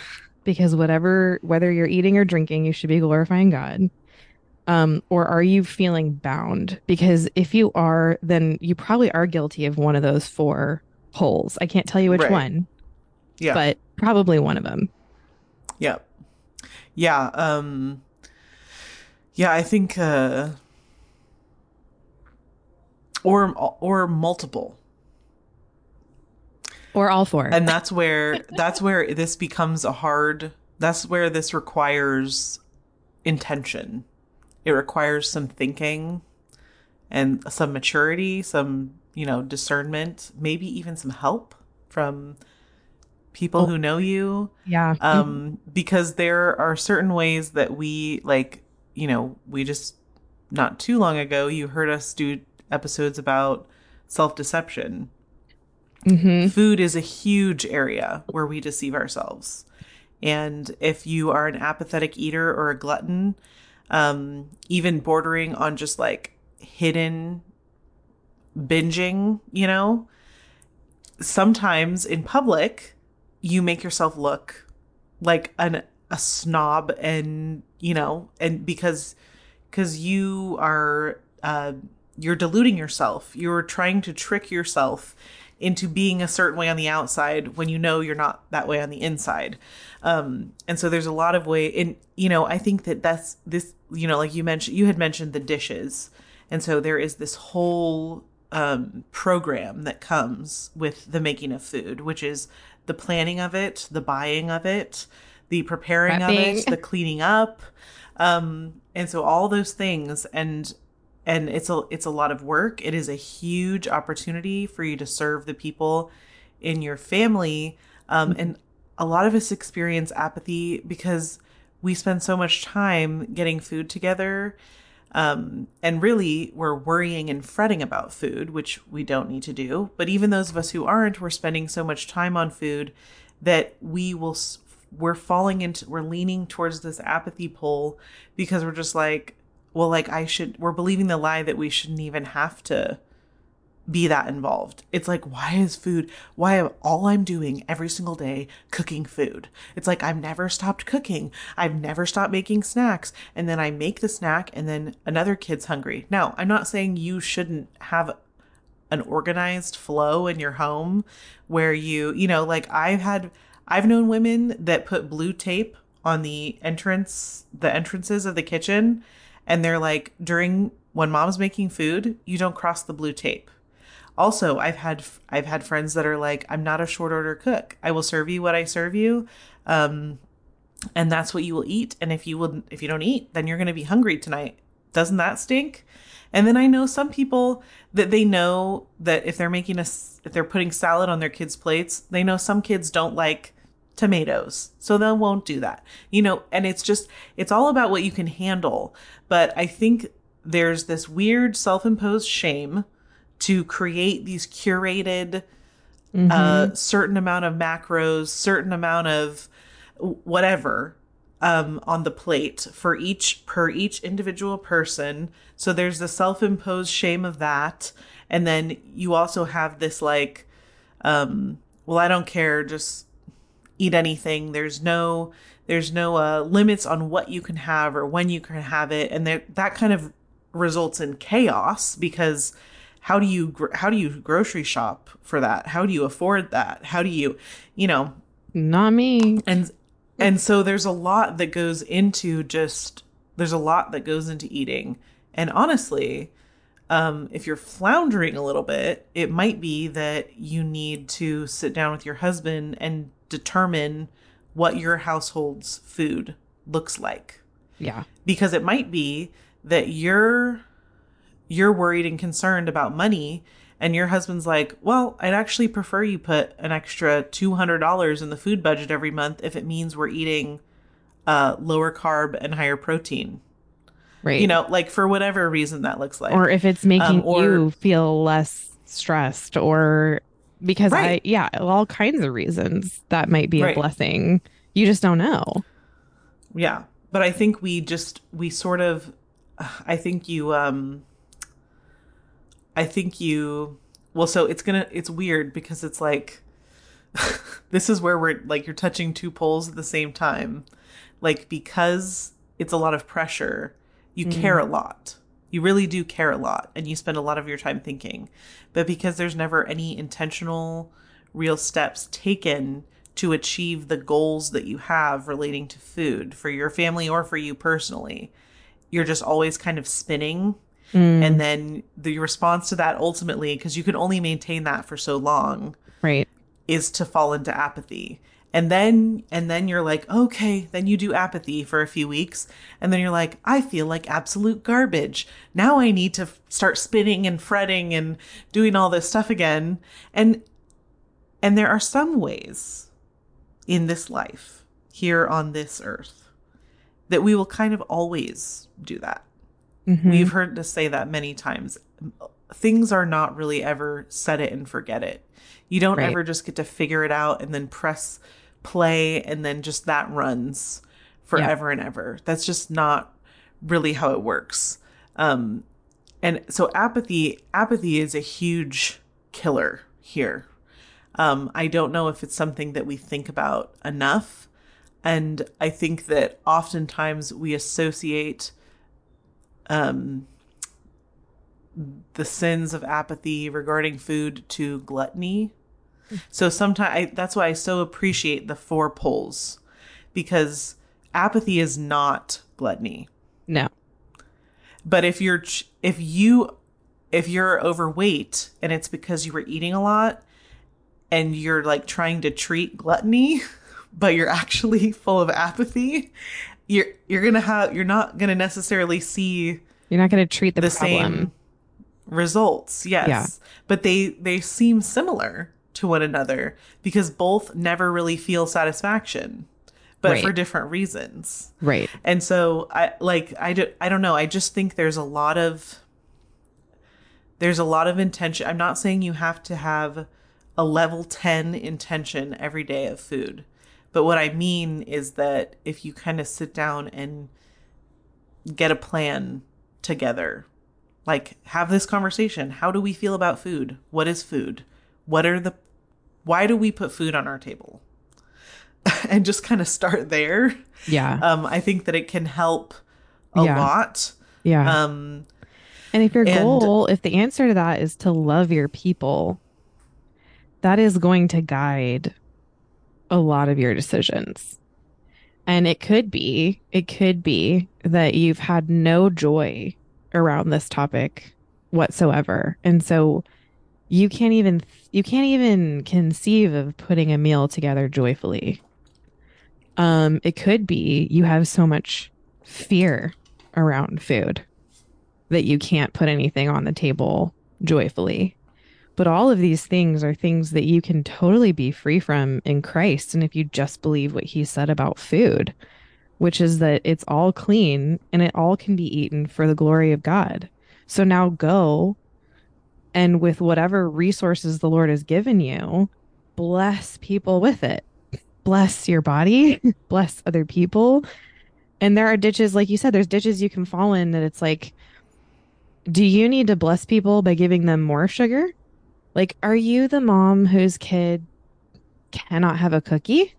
Because whatever, whether you're eating or drinking, you should be glorifying God um, or are you feeling bound? Because if you are, then you probably are guilty of one of those four holes. I can't tell you which right. one, yeah, but probably one of them. Yeah, yeah um yeah i think uh or or multiple Or all four. and that's where that's where this becomes a hard that's where this requires intention it requires some thinking and some maturity some you know discernment maybe even some help from people who know you. Yeah. um because there are certain ways that we like you know we just not too long ago you heard us do episodes about self-deception. Hmm food is a huge area where we deceive ourselves. And if you are an apathetic eater or a glutton um even bordering on just like hidden binging you know? Sometimes in public you make yourself look like an a snob and you know and because because you are uh you're deluding yourself. You're trying to trick yourself into being a certain way on the outside when you know you're not that way on the inside um and so there's a lot of way in you know i think that that's this you know like you mentioned you had mentioned the dishes. And so there is this whole um program that comes with the making of food which is the planning of it the buying of it the preparing of it the cleaning up. Um and so all those things and and it's a it's a lot of work. It is a huge opportunity for you to serve the people in your family. Um and a lot of us experience apathy because we spend so much time getting food together um, and really we're worrying and fretting about food which we don't need to do. But even those of us who aren't we're spending so much time on food that we will we're falling into we're leaning towards this apathy pull because we're just like well like i should we're believing the lie that we shouldn't even have to be that involved. It's like, why is food, why am all I'm doing every single day cooking food? It's like, I've never stopped cooking. I've never stopped making snacks. And then I make the snack and then another kid's hungry. Now, I'm not saying you shouldn't have an organized flow in your home where you, you know, like I've had, I've known women that put blue tape on the entrance, the entrances of the kitchen. And they're like, during when mom's making food, you don't cross the blue tape also i've had i've had friends that are like i'm not a short order cook. I will serve you what i serve you. Um and that's what you will eat. And if you will if you don't eat then you're going to be hungry tonight. Doesn't that stink? And then i know some people that they know that if they're making a if they're putting salad on their kids plates they know some kids don't like tomatoes. So they won't do that. You know and it's just it's all about what you can handle. But i think there's this weird self-imposed shame to create these curated Mm-hmm. uh certain amount of macros certain amount of whatever um on the plate for each per each individual person. So there's the self-imposed shame of that. And then you also have this like um well i don't care just eat anything. There's no there's no uh limits on what you can have or when you can have it. And there, that kind of results in chaos because how do you gr- how do you grocery shop for that? How do you afford that? How do you you know? Not me. and and so there's a lot that goes into just there's a lot that goes into eating. And honestly um, if you're floundering a little bit it might be that you need to sit down with your husband and determine what your household's food looks like. Yeah. because it might be that you're you're worried and concerned about money and your husband's like well i'd actually prefer you put an extra $200 in the food budget every month if it means we're eating uh, lower carb and higher protein Right. you know like for whatever reason that looks like or if it's making Um, or- you feel less stressed or because Right. I yeah, all kinds of reasons that might be Right. a blessing. You just don't know. Yeah. But I think we just we sort of I think you um I think you well so it's going to it's weird because it's like this is where we're like you're touching two poles at the same time. Like because it's a lot of pressure, you mm-hmm. care a lot. You really do care a lot and you spend a lot of your time thinking. But because there's never any intentional real steps taken to achieve the goals that you have relating to food for your family or for you personally. You're just always kind of spinning. Mm, And then the response to that ultimately, because you can only maintain that for so long, right. is to fall into apathy. And then and then you're like, okay, then you do apathy for a few weeks, and then you're like, I feel like absolute garbage. Now I need to f- start spinning and fretting and doing all this stuff again. And and there are some ways in this life, here on this earth, that we will kind of always do that. Mhm. We've heard us say that many times. Things are not really ever set it and forget it. You don't Right. ever just get to figure it out and then press play and then just that runs forever and ever. That's just not really how it works. Um and so apathy apathy is a huge killer here. Um I don't know if it's something that we think about enough and I think that oftentimes we associate um, the sins of apathy regarding food to gluttony. So sometimes that's why I so appreciate the four poles because apathy is not gluttony. No. But if you're if you if you're overweight and it's because you were eating a lot and you're like trying to treat gluttony but you're actually full of apathy, you're you're to have you're not going to necessarily see You're not to treat the, the, same results yes Yeah. but they they seem similar to one another because both never really feel satisfaction but Right. for different reasons Right. and so i like i do, i don't know i just think there's a lot of there's a lot of intention i'm not saying you have to have a level 10 intention every day of food but what i mean is that if you kind of sit down and get a plan together like have this conversation how do we feel about food what is food what are the why do we put food on our table and just kind of start there Yeah. um i think that it can help a Yeah. lot yeah. um And if your And- goal, if the answer to that is to love your people, that is going to guide a lot of your decisions. And it could be, it could be that you've had no joy around this topic whatsoever. And so you can't even you can't even conceive of putting a meal together joyfully. Um it could be you have so much fear around food that you can't put anything on the table joyfully. But all of these things are things that you can totally be free from in Christ. And if you just believe what he said about food, which is that it's all clean and it all can be eaten for the glory of God. So now go and with whatever resources the Lord has given you, bless people with it. Bless your body, bless other people. And there are ditches, like you said, there's ditches you can fall in that it's like, do you need to bless people by giving them more sugar? Like, are you the mom whose kid cannot have a cookie?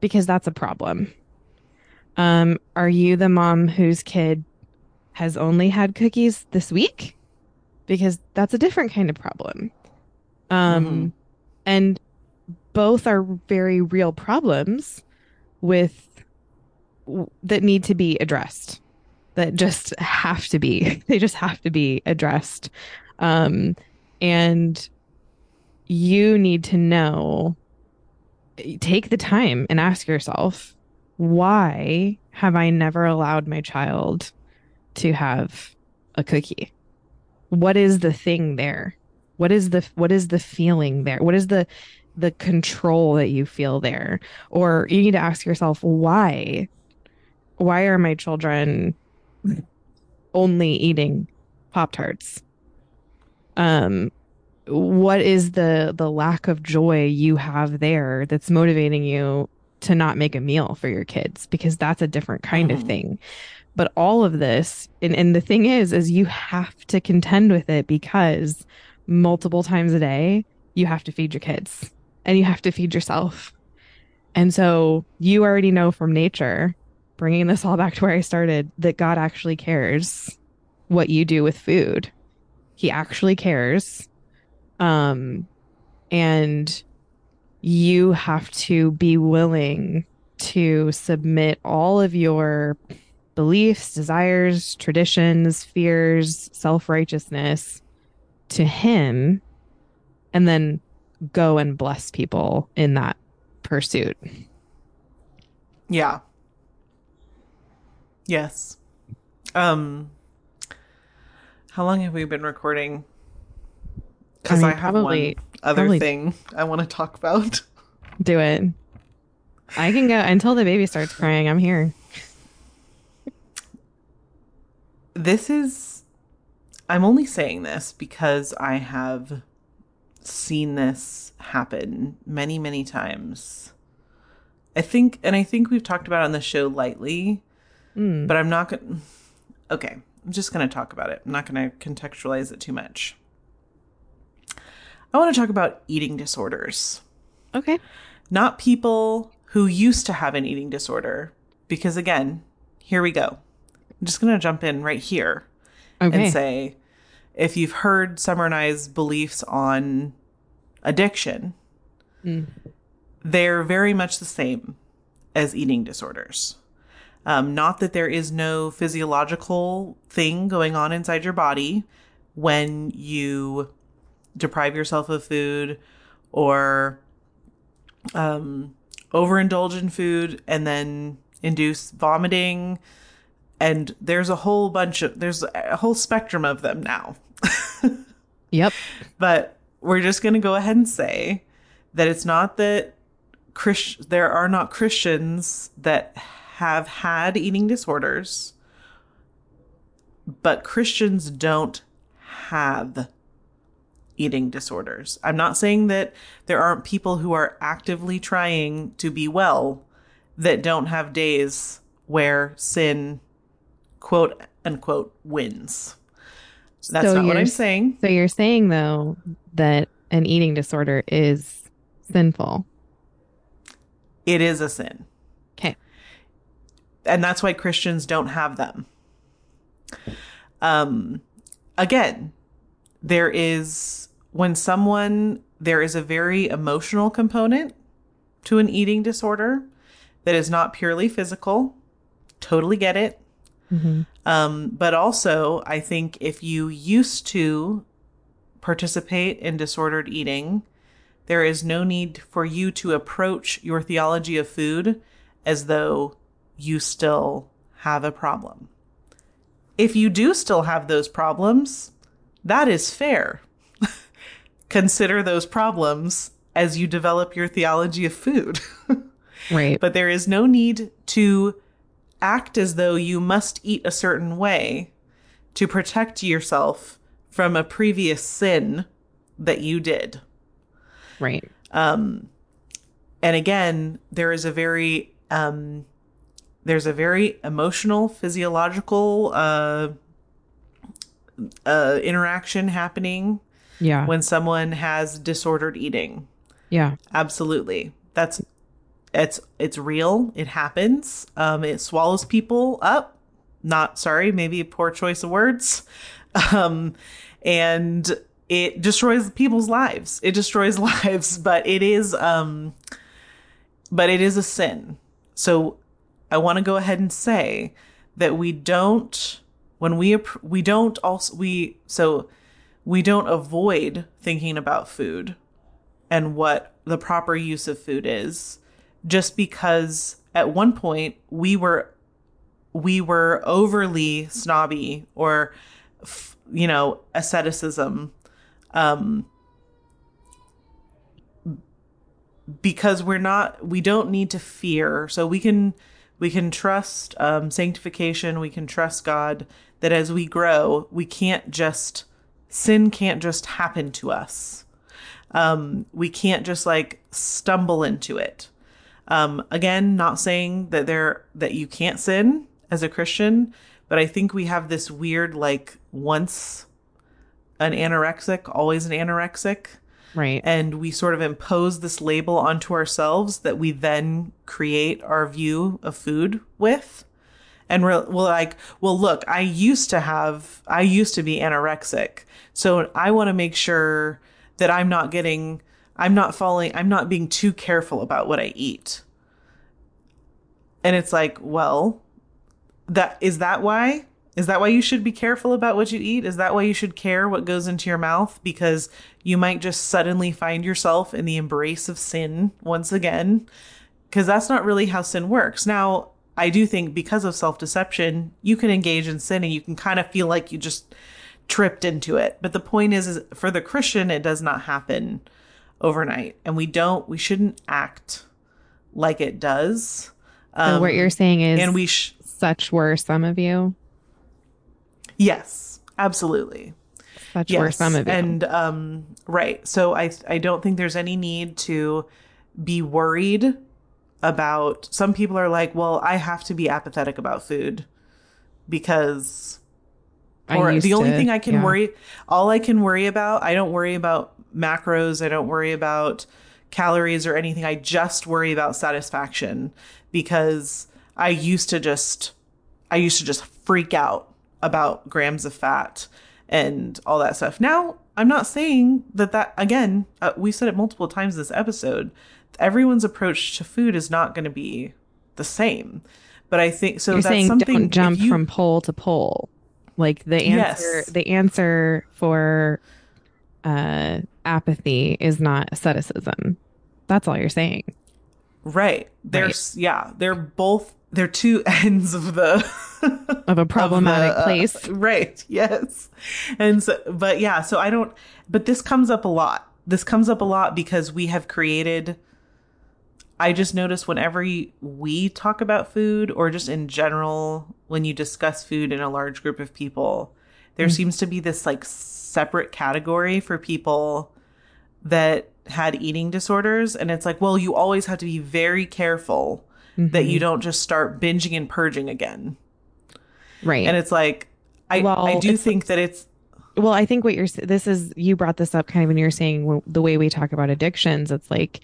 Because that's a problem. Um, are you the mom whose kid has only had cookies this week? Because that's a different kind of problem. Um, Mhm. and both are very real problems with that need to be addressed that just have to be they just have to be addressed um and you need to know take the time and ask yourself why have i never allowed my child to have a cookie? What is the thing there? What is the what is the feeling there? What is the the control that you feel there? Or you need to ask yourself why? Why are my children only eating pop tarts um what is the the lack of joy you have there that's motivating you to not make a meal for your kids? Because that's a different kind of Mhm. thing. But all of this and, and the thing is is you have to contend with it because multiple times a day you have to feed your kids and you have to feed yourself. And so you already know from nature bringing this all back to where i started that god actually cares what you do with food he actually cares um and you have to be willing to submit all of your beliefs, desires, traditions, fears, self righteousness to Him, and then go and bless people in that pursuit. Yeah. Yes. Um how long have we been recording? Because I, mean, have probably- one other probably- thing I want to talk about. Do it. I can go until the baby starts crying. I'm here. This is I'm only saying this because I have seen this happen many, many times. I think and I think we've talked about it on the show lightly, Mm. but I'm not going to Okay, I'm just going to talk about it. I'm not going to contextualize it too much. I want to talk about eating disorders. Okay. not people who used to have an eating disorder. Because again, here we go. I'm just going to jump in right here Okay. and say if you've heard Summer and I's beliefs on addiction, Mm. they're very much the same as eating disorders. Um, not that there is no physiological thing going on inside your body when you deprive yourself of food or um, overindulge in food and then induce vomiting. And there's a whole bunch of, there's a whole spectrum of them now. Yep. But we're just going to go ahead and say that it's not that Christ- there are not Christians that have had eating disorders, but Christians don't have eating disorders. I'm not saying that there aren't people who are actively trying to be well that don't have days where sin, quote unquote, wins. That's So not what I'm saying. So you're saying though that an eating disorder is sinful. it is a sin. And that's why Christians don't have them. Um again, there is when someone there is a very emotional component to an eating disorder that is not purely physical. Totally get it. Mm-hmm. Um, but also, I think if you used to participate in disordered eating, there is no need for you to approach your theology of food as though you still have a problem. If you do still have those problems, that is fair. Consider those problems as you develop your theology of food. Right. but there is no need to act as though you must eat a certain way to protect yourself from a previous sin that you did. right. Um, and again, there is a very um, there's a very emotional, physiological uh, uh, interaction happening Yeah. when someone has disordered eating. yeah. Absolutely. That's it's it's real. It happens. Um it swallows people up. Not sorry, maybe a poor choice of words. Um and it destroys people's lives. It destroys lives, but it is um but it is a sin. So I want to go ahead and say that we don't when we we don't also we so we don't avoid thinking about food and what the proper use of food is just because at one point we were we were overly snobby or you know asceticism um because we're not we don't need to fear. So we can we can trust um, sanctification. We can trust god that as we grow we can't just sin can't just happen to us. Um, we can't just like stumble into it. Um, again not saying that there that you can't sin as a christian but i think we have this weird like once an anorexic always an anorexic Right. and we sort of impose this label onto ourselves that we then create our view of food with and we're, we're like well look i used to have i used to be anorexic so i want to make sure that i'm not getting I'm not falling, I'm not being too careful about what I eat. And it's like, well, that is that why? Is that why you should be careful about what you eat? Is that why you should care what goes into your mouth? Because you might just suddenly find yourself in the embrace of sin once again. Because that's not really how sin works. Now, I do think because of self deception, you can engage in sin and you can kind of feel like you just tripped into it. But the point is, is for the Christian, it does not happen overnight. And we don't, we shouldn't act like it does. so what um, you're saying is, and we sh- such were some of you. Yes, absolutely. Such were some of you. And um, right. So I I don't think there's any need to be worried about some people are like, well, I have to be apathetic about food because I or the only to, thing I can yeah. worry all I can worry about, I don't worry about macros, I don't worry about calories or anything. I just worry about satisfaction because I used to just I used to just freak out about grams of fat and all that stuff. Now, I'm not saying that that again, uh, we said it multiple times this episode. Everyone's approach to food is not going to be the same. But I think so You're that's saying something don't jump you- from pole to pole. Like the answer, Yes. the answer for uh, apathy is not asceticism. That's all you're saying. Right. There's yeah, they're both they're two ends of the Of a problematic of the, uh, place. right. Yes. And so but yeah, so I don't but this comes up a lot. This comes up a lot because we have created I just notice whenever we talk about food or just in general when you discuss food in a large group of people, there Mm. seems to be this like separate category for people that had eating disorders and it's like, well, you always have to be very careful that Mhm. you don't just start binging and purging again. right. And it's like I Well, I do think that it's Well, I think what you're this is you brought this up kind of when you're saying the way we talk about addictions. It's like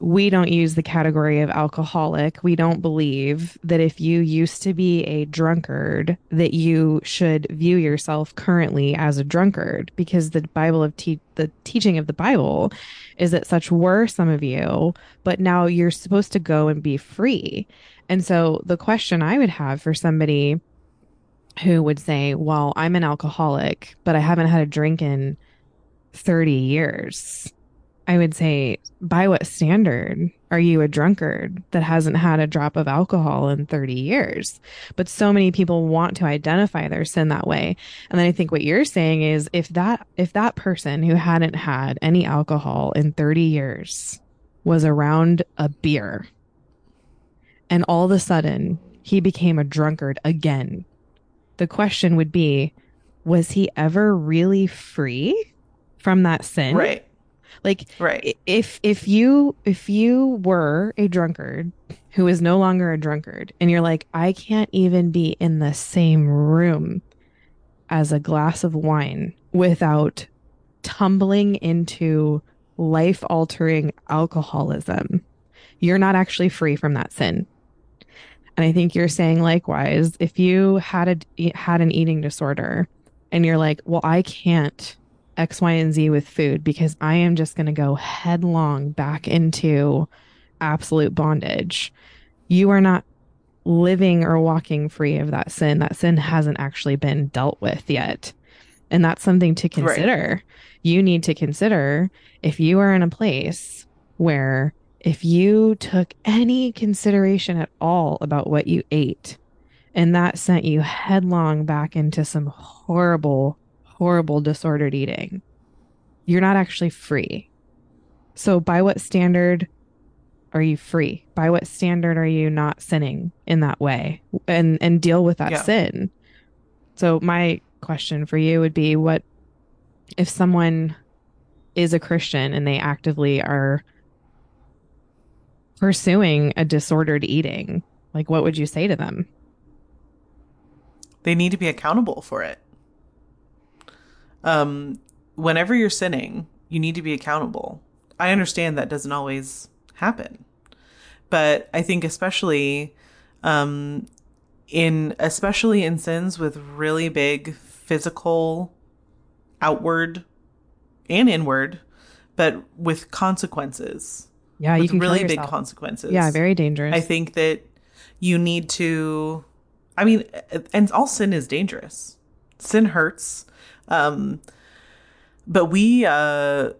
we don't use the category of alcoholic. We don't believe that if you used to be a drunkard, that you should view yourself currently as a drunkard, because the Bible of te- the teaching of the Bible is that such were some of you, but now you're supposed to go and be free. And so the question I would have for somebody who would say, Well, I'm an alcoholic, but I haven't had a drink in 30 years. I would say, By what standard are you a drunkard that hasn't had a drop of alcohol in 30 years? But so many people want to identify their sin that way. And then I think what you're saying is if that if that person who hadn't had any alcohol in 30 years was around a beer and all of a sudden he became a drunkard again the question would be was he ever really free from that sin right. Like Right. if if you if you were a drunkard who is no longer a drunkard and you're like i can't even be in the same room as a glass of wine without tumbling into life altering alcoholism you're not actually free from that sin and i think you're saying likewise if you had a had an eating disorder and you're like well i can't X, Y, and Z with food because I am just going to go headlong back into absolute bondage. You are not living or walking free of that sin. That sin hasn't actually been dealt with yet. And that's something to consider. You need to consider if you are in a place where if you took any consideration at all about what you ate and that sent you headlong back into some horrible horrible disordered eating, you're not actually free. So, by what standard are you free? By what standard are you not sinning in that way and and deal with that Yeah. sin? So, my question for you would be what if someone is a Christian and they actively are pursuing a disordered eating? Like, what would you say to them? They need to be accountable for it. Um, whenever you're sinning, you need to be accountable. I understand that doesn't always happen, but I think especially, um, in especially in sins with really big physical, outward, and inward but with consequences. Yeah, you with can kill really big consequences. Yeah, very dangerous. I think that you need to. I mean, and all sin is dangerous. Sin hurts. Um, but we, uh,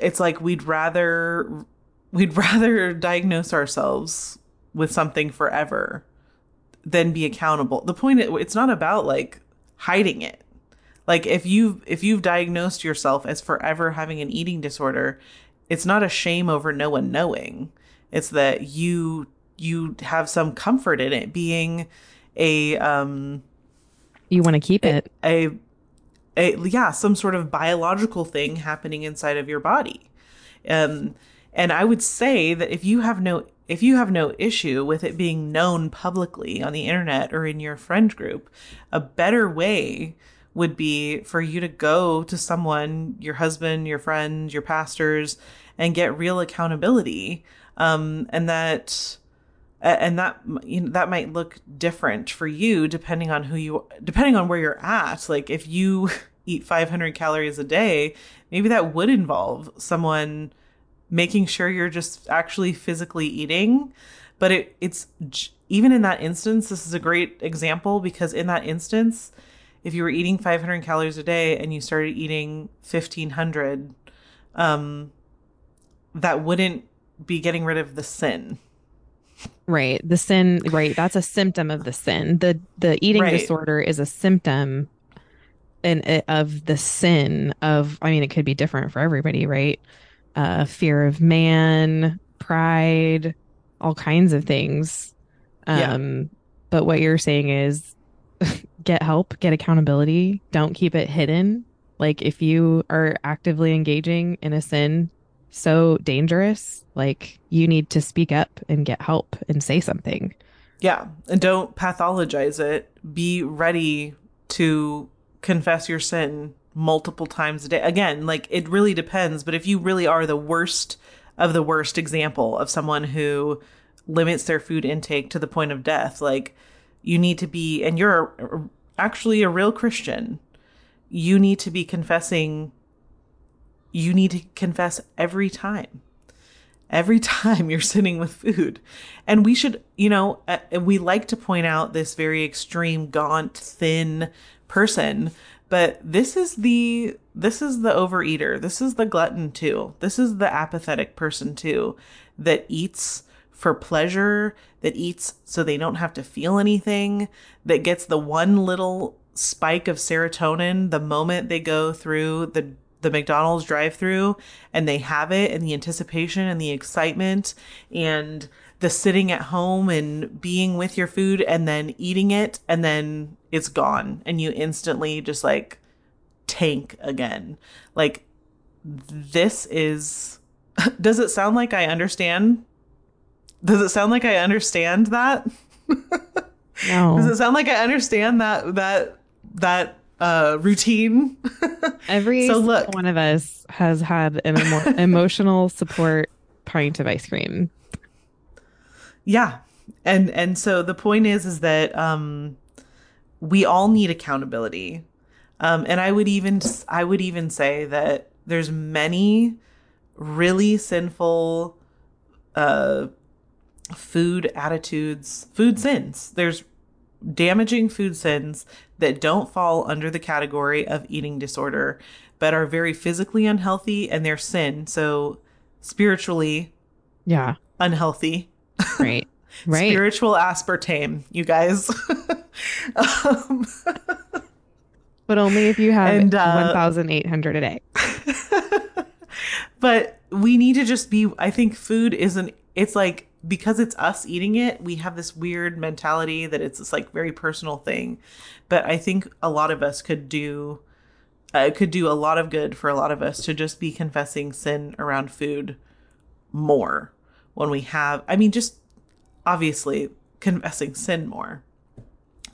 it's like we'd rather we'd rather diagnose ourselves with something forever than be accountable. The point it's not about like hiding it. Like if you if you've diagnosed yourself as forever having an eating disorder, it's not a shame over no one knowing. It's that you you have some comfort in it being a um you want to keep it. a, a yeah some sort of biological thing happening inside of your body um and i would say that if you have no if you have no issue with it being known publicly on the internet or in your friend group a better way would be for you to go to someone your husband your friends your pastors and get real accountability um and that and that you know, that might look different for you depending on who you depending on where you're at. Like if you eat 500 calories a day maybe that would involve someone making sure you're just actually physically eating. But it it's even in that instance this is a great example because in that instance if you were eating 500 calories a day and you started eating 1500 um that wouldn't be getting rid of the sin Right. The sin, right. That's a symptom of the sin. The the eating Right. disorder is a symptom and of the sin of I mean it could be different for everybody, right? Uh fear of man, pride, all kinds of things. Yeah. Um but what you're saying is get help, get accountability, don't keep it hidden. Like if you are actively engaging in a sin so dangerous, like you need to speak up and get help and say something. Yeah, and don't pathologize it. Be ready to confess your sin multiple times a day. Again, like it really depends, but if you really are the worst of the worst example of someone who limits their food intake to the point of death, like you need to be and you're actually a real Christian. You need to be confessing you need to confess every time every time you're sitting with food. And we should, you know, uh, we like to point out this very extreme, gaunt, thin person, but this is the this is the overeater. This is the glutton too. This is the apathetic person too that eats for pleasure, that eats so they don't have to feel anything, that gets the one little spike of serotonin the moment they go through the the McDonald's drive-through and they have it and the anticipation and the excitement and the sitting at home and being with your food and then eating it and then it's gone and you instantly just like tank again. Like this is does it sound like I understand? Does it sound like I understand that? No. Does it sound like I understand that that that uh routine? Every So single look. one of us has had an emo- emotional support pint of ice cream. Yeah. And and so the point is is that um we all need accountability. Um and I would even I would even say that there's many really sinful uh food attitudes, food sins. There's damaging food sins that don't fall under the category of eating disorder but are very physically unhealthy and they're sin. So spiritually Yeah. unhealthy. Right. Right. Spiritual aspartame, you guys. um, but only if you have And, uh, 1,800 a day. but we need to just be I think food isn't it's like because it's us eating it, we have this weird mentality that it's this like very personal thing. But I think a lot of us could do uh, could do a lot of good for a lot of us to just be confessing sin around food more when we have I mean just obviously confessing sin more.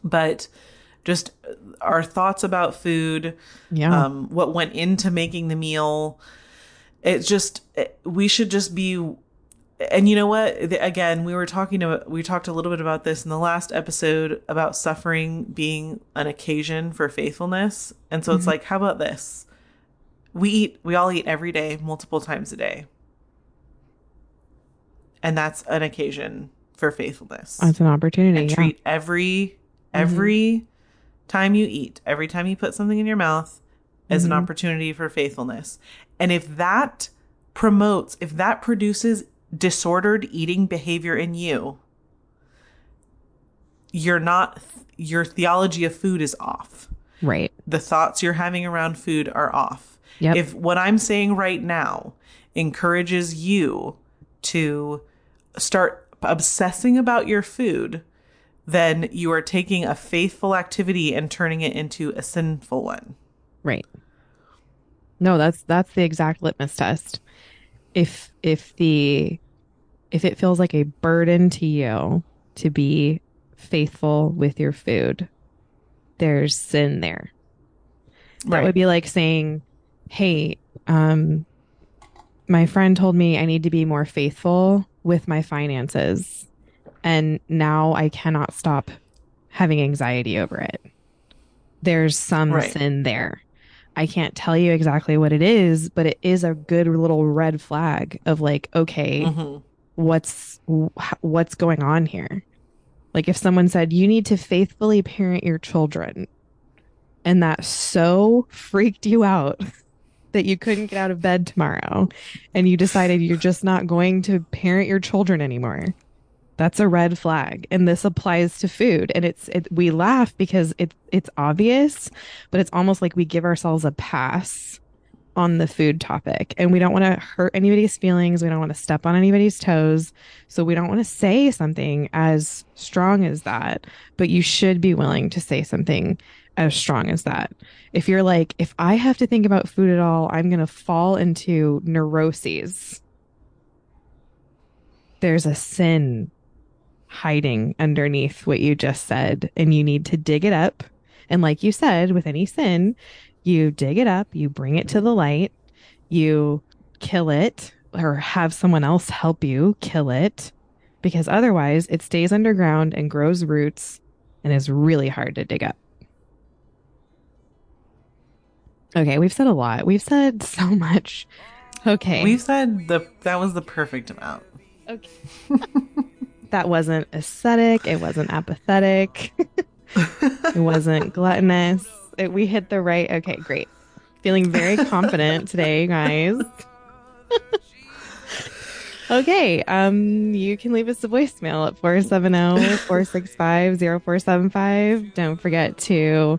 But just our thoughts about food, Yeah. um, what went into making the meal. It's just it- we should just be. And you know what? Again, we were talking about we talked a little bit about this in the last episode about suffering being an occasion for faithfulness. And so it's like, how about this? we eat we all eat every day multiple times a day and that's an occasion for faithfulness That's an opportunity. yeah. treat every every time you eat every time you put something in your mouth as an Mhm. opportunity for faithfulness and if that promotes if that produces disordered eating behavior in you you're not your theology of food is off Right. the thoughts you're having around food are off. Yep. If what I'm saying right now encourages you to start obsessing about your food, then you are taking a faithful activity and turning it into a sinful one. Right. No, that's that's the exact litmus test. If if the if it feels like a burden to you to be faithful with your food, there's sin there. That Right. would be like saying, "Hey, um my friend told me I need to be more faithful with my finances, and now I cannot stop having anxiety over it." There's some Right. sin there. I can't tell you exactly what it is, but it is a good little red flag of like, okay, Mhm. What's what's going on here. Like if someone said you need to faithfully parent your children and that so freaked you out that you couldn't get out of bed tomorrow and you decided you're just not going to parent your children anymore that's a red flag. And this applies to food. And it's it, we laugh because it it's obvious but it's almost like we give ourselves a pass on the food topic. And we don't want to hurt anybody's feelings. We don't want to step on anybody's toes. So we don't want to say something as strong as that. But you should be willing to say something as strong as that. If you're like if i have to think about food at all i'm going to fall into neuroses. There's a sin hiding underneath what you just said and you need to dig it up. And like you said with any sin you dig it up, you bring it to the light, you kill it, or have someone else help you kill it, because otherwise it stays underground and grows roots and is really hard to dig up. Okay, we've said a lot. We've said so much. Okay. We've said the that was the perfect amount. okay. that wasn't ascetic. It wasn't apathetic. it wasn't gluttonous. It, we hit the right. Okay, great. Feeling very confident today, guys. okay, um, you can leave us a voicemail at 470-465-0475. Don't forget to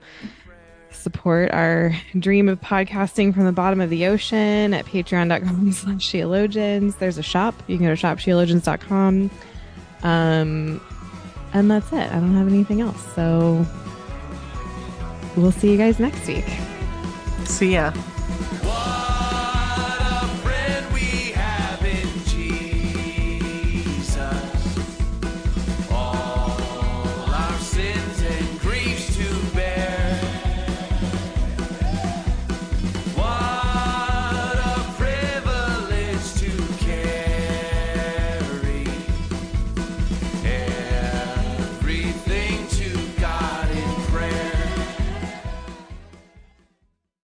support our dream of podcasting from the bottom of the ocean at patreon.com slash sheologians. There's a shop. You can go to shopsheologians.com. Um, and that's it. I don't have anything else. So We'll see you guys next week. See ya.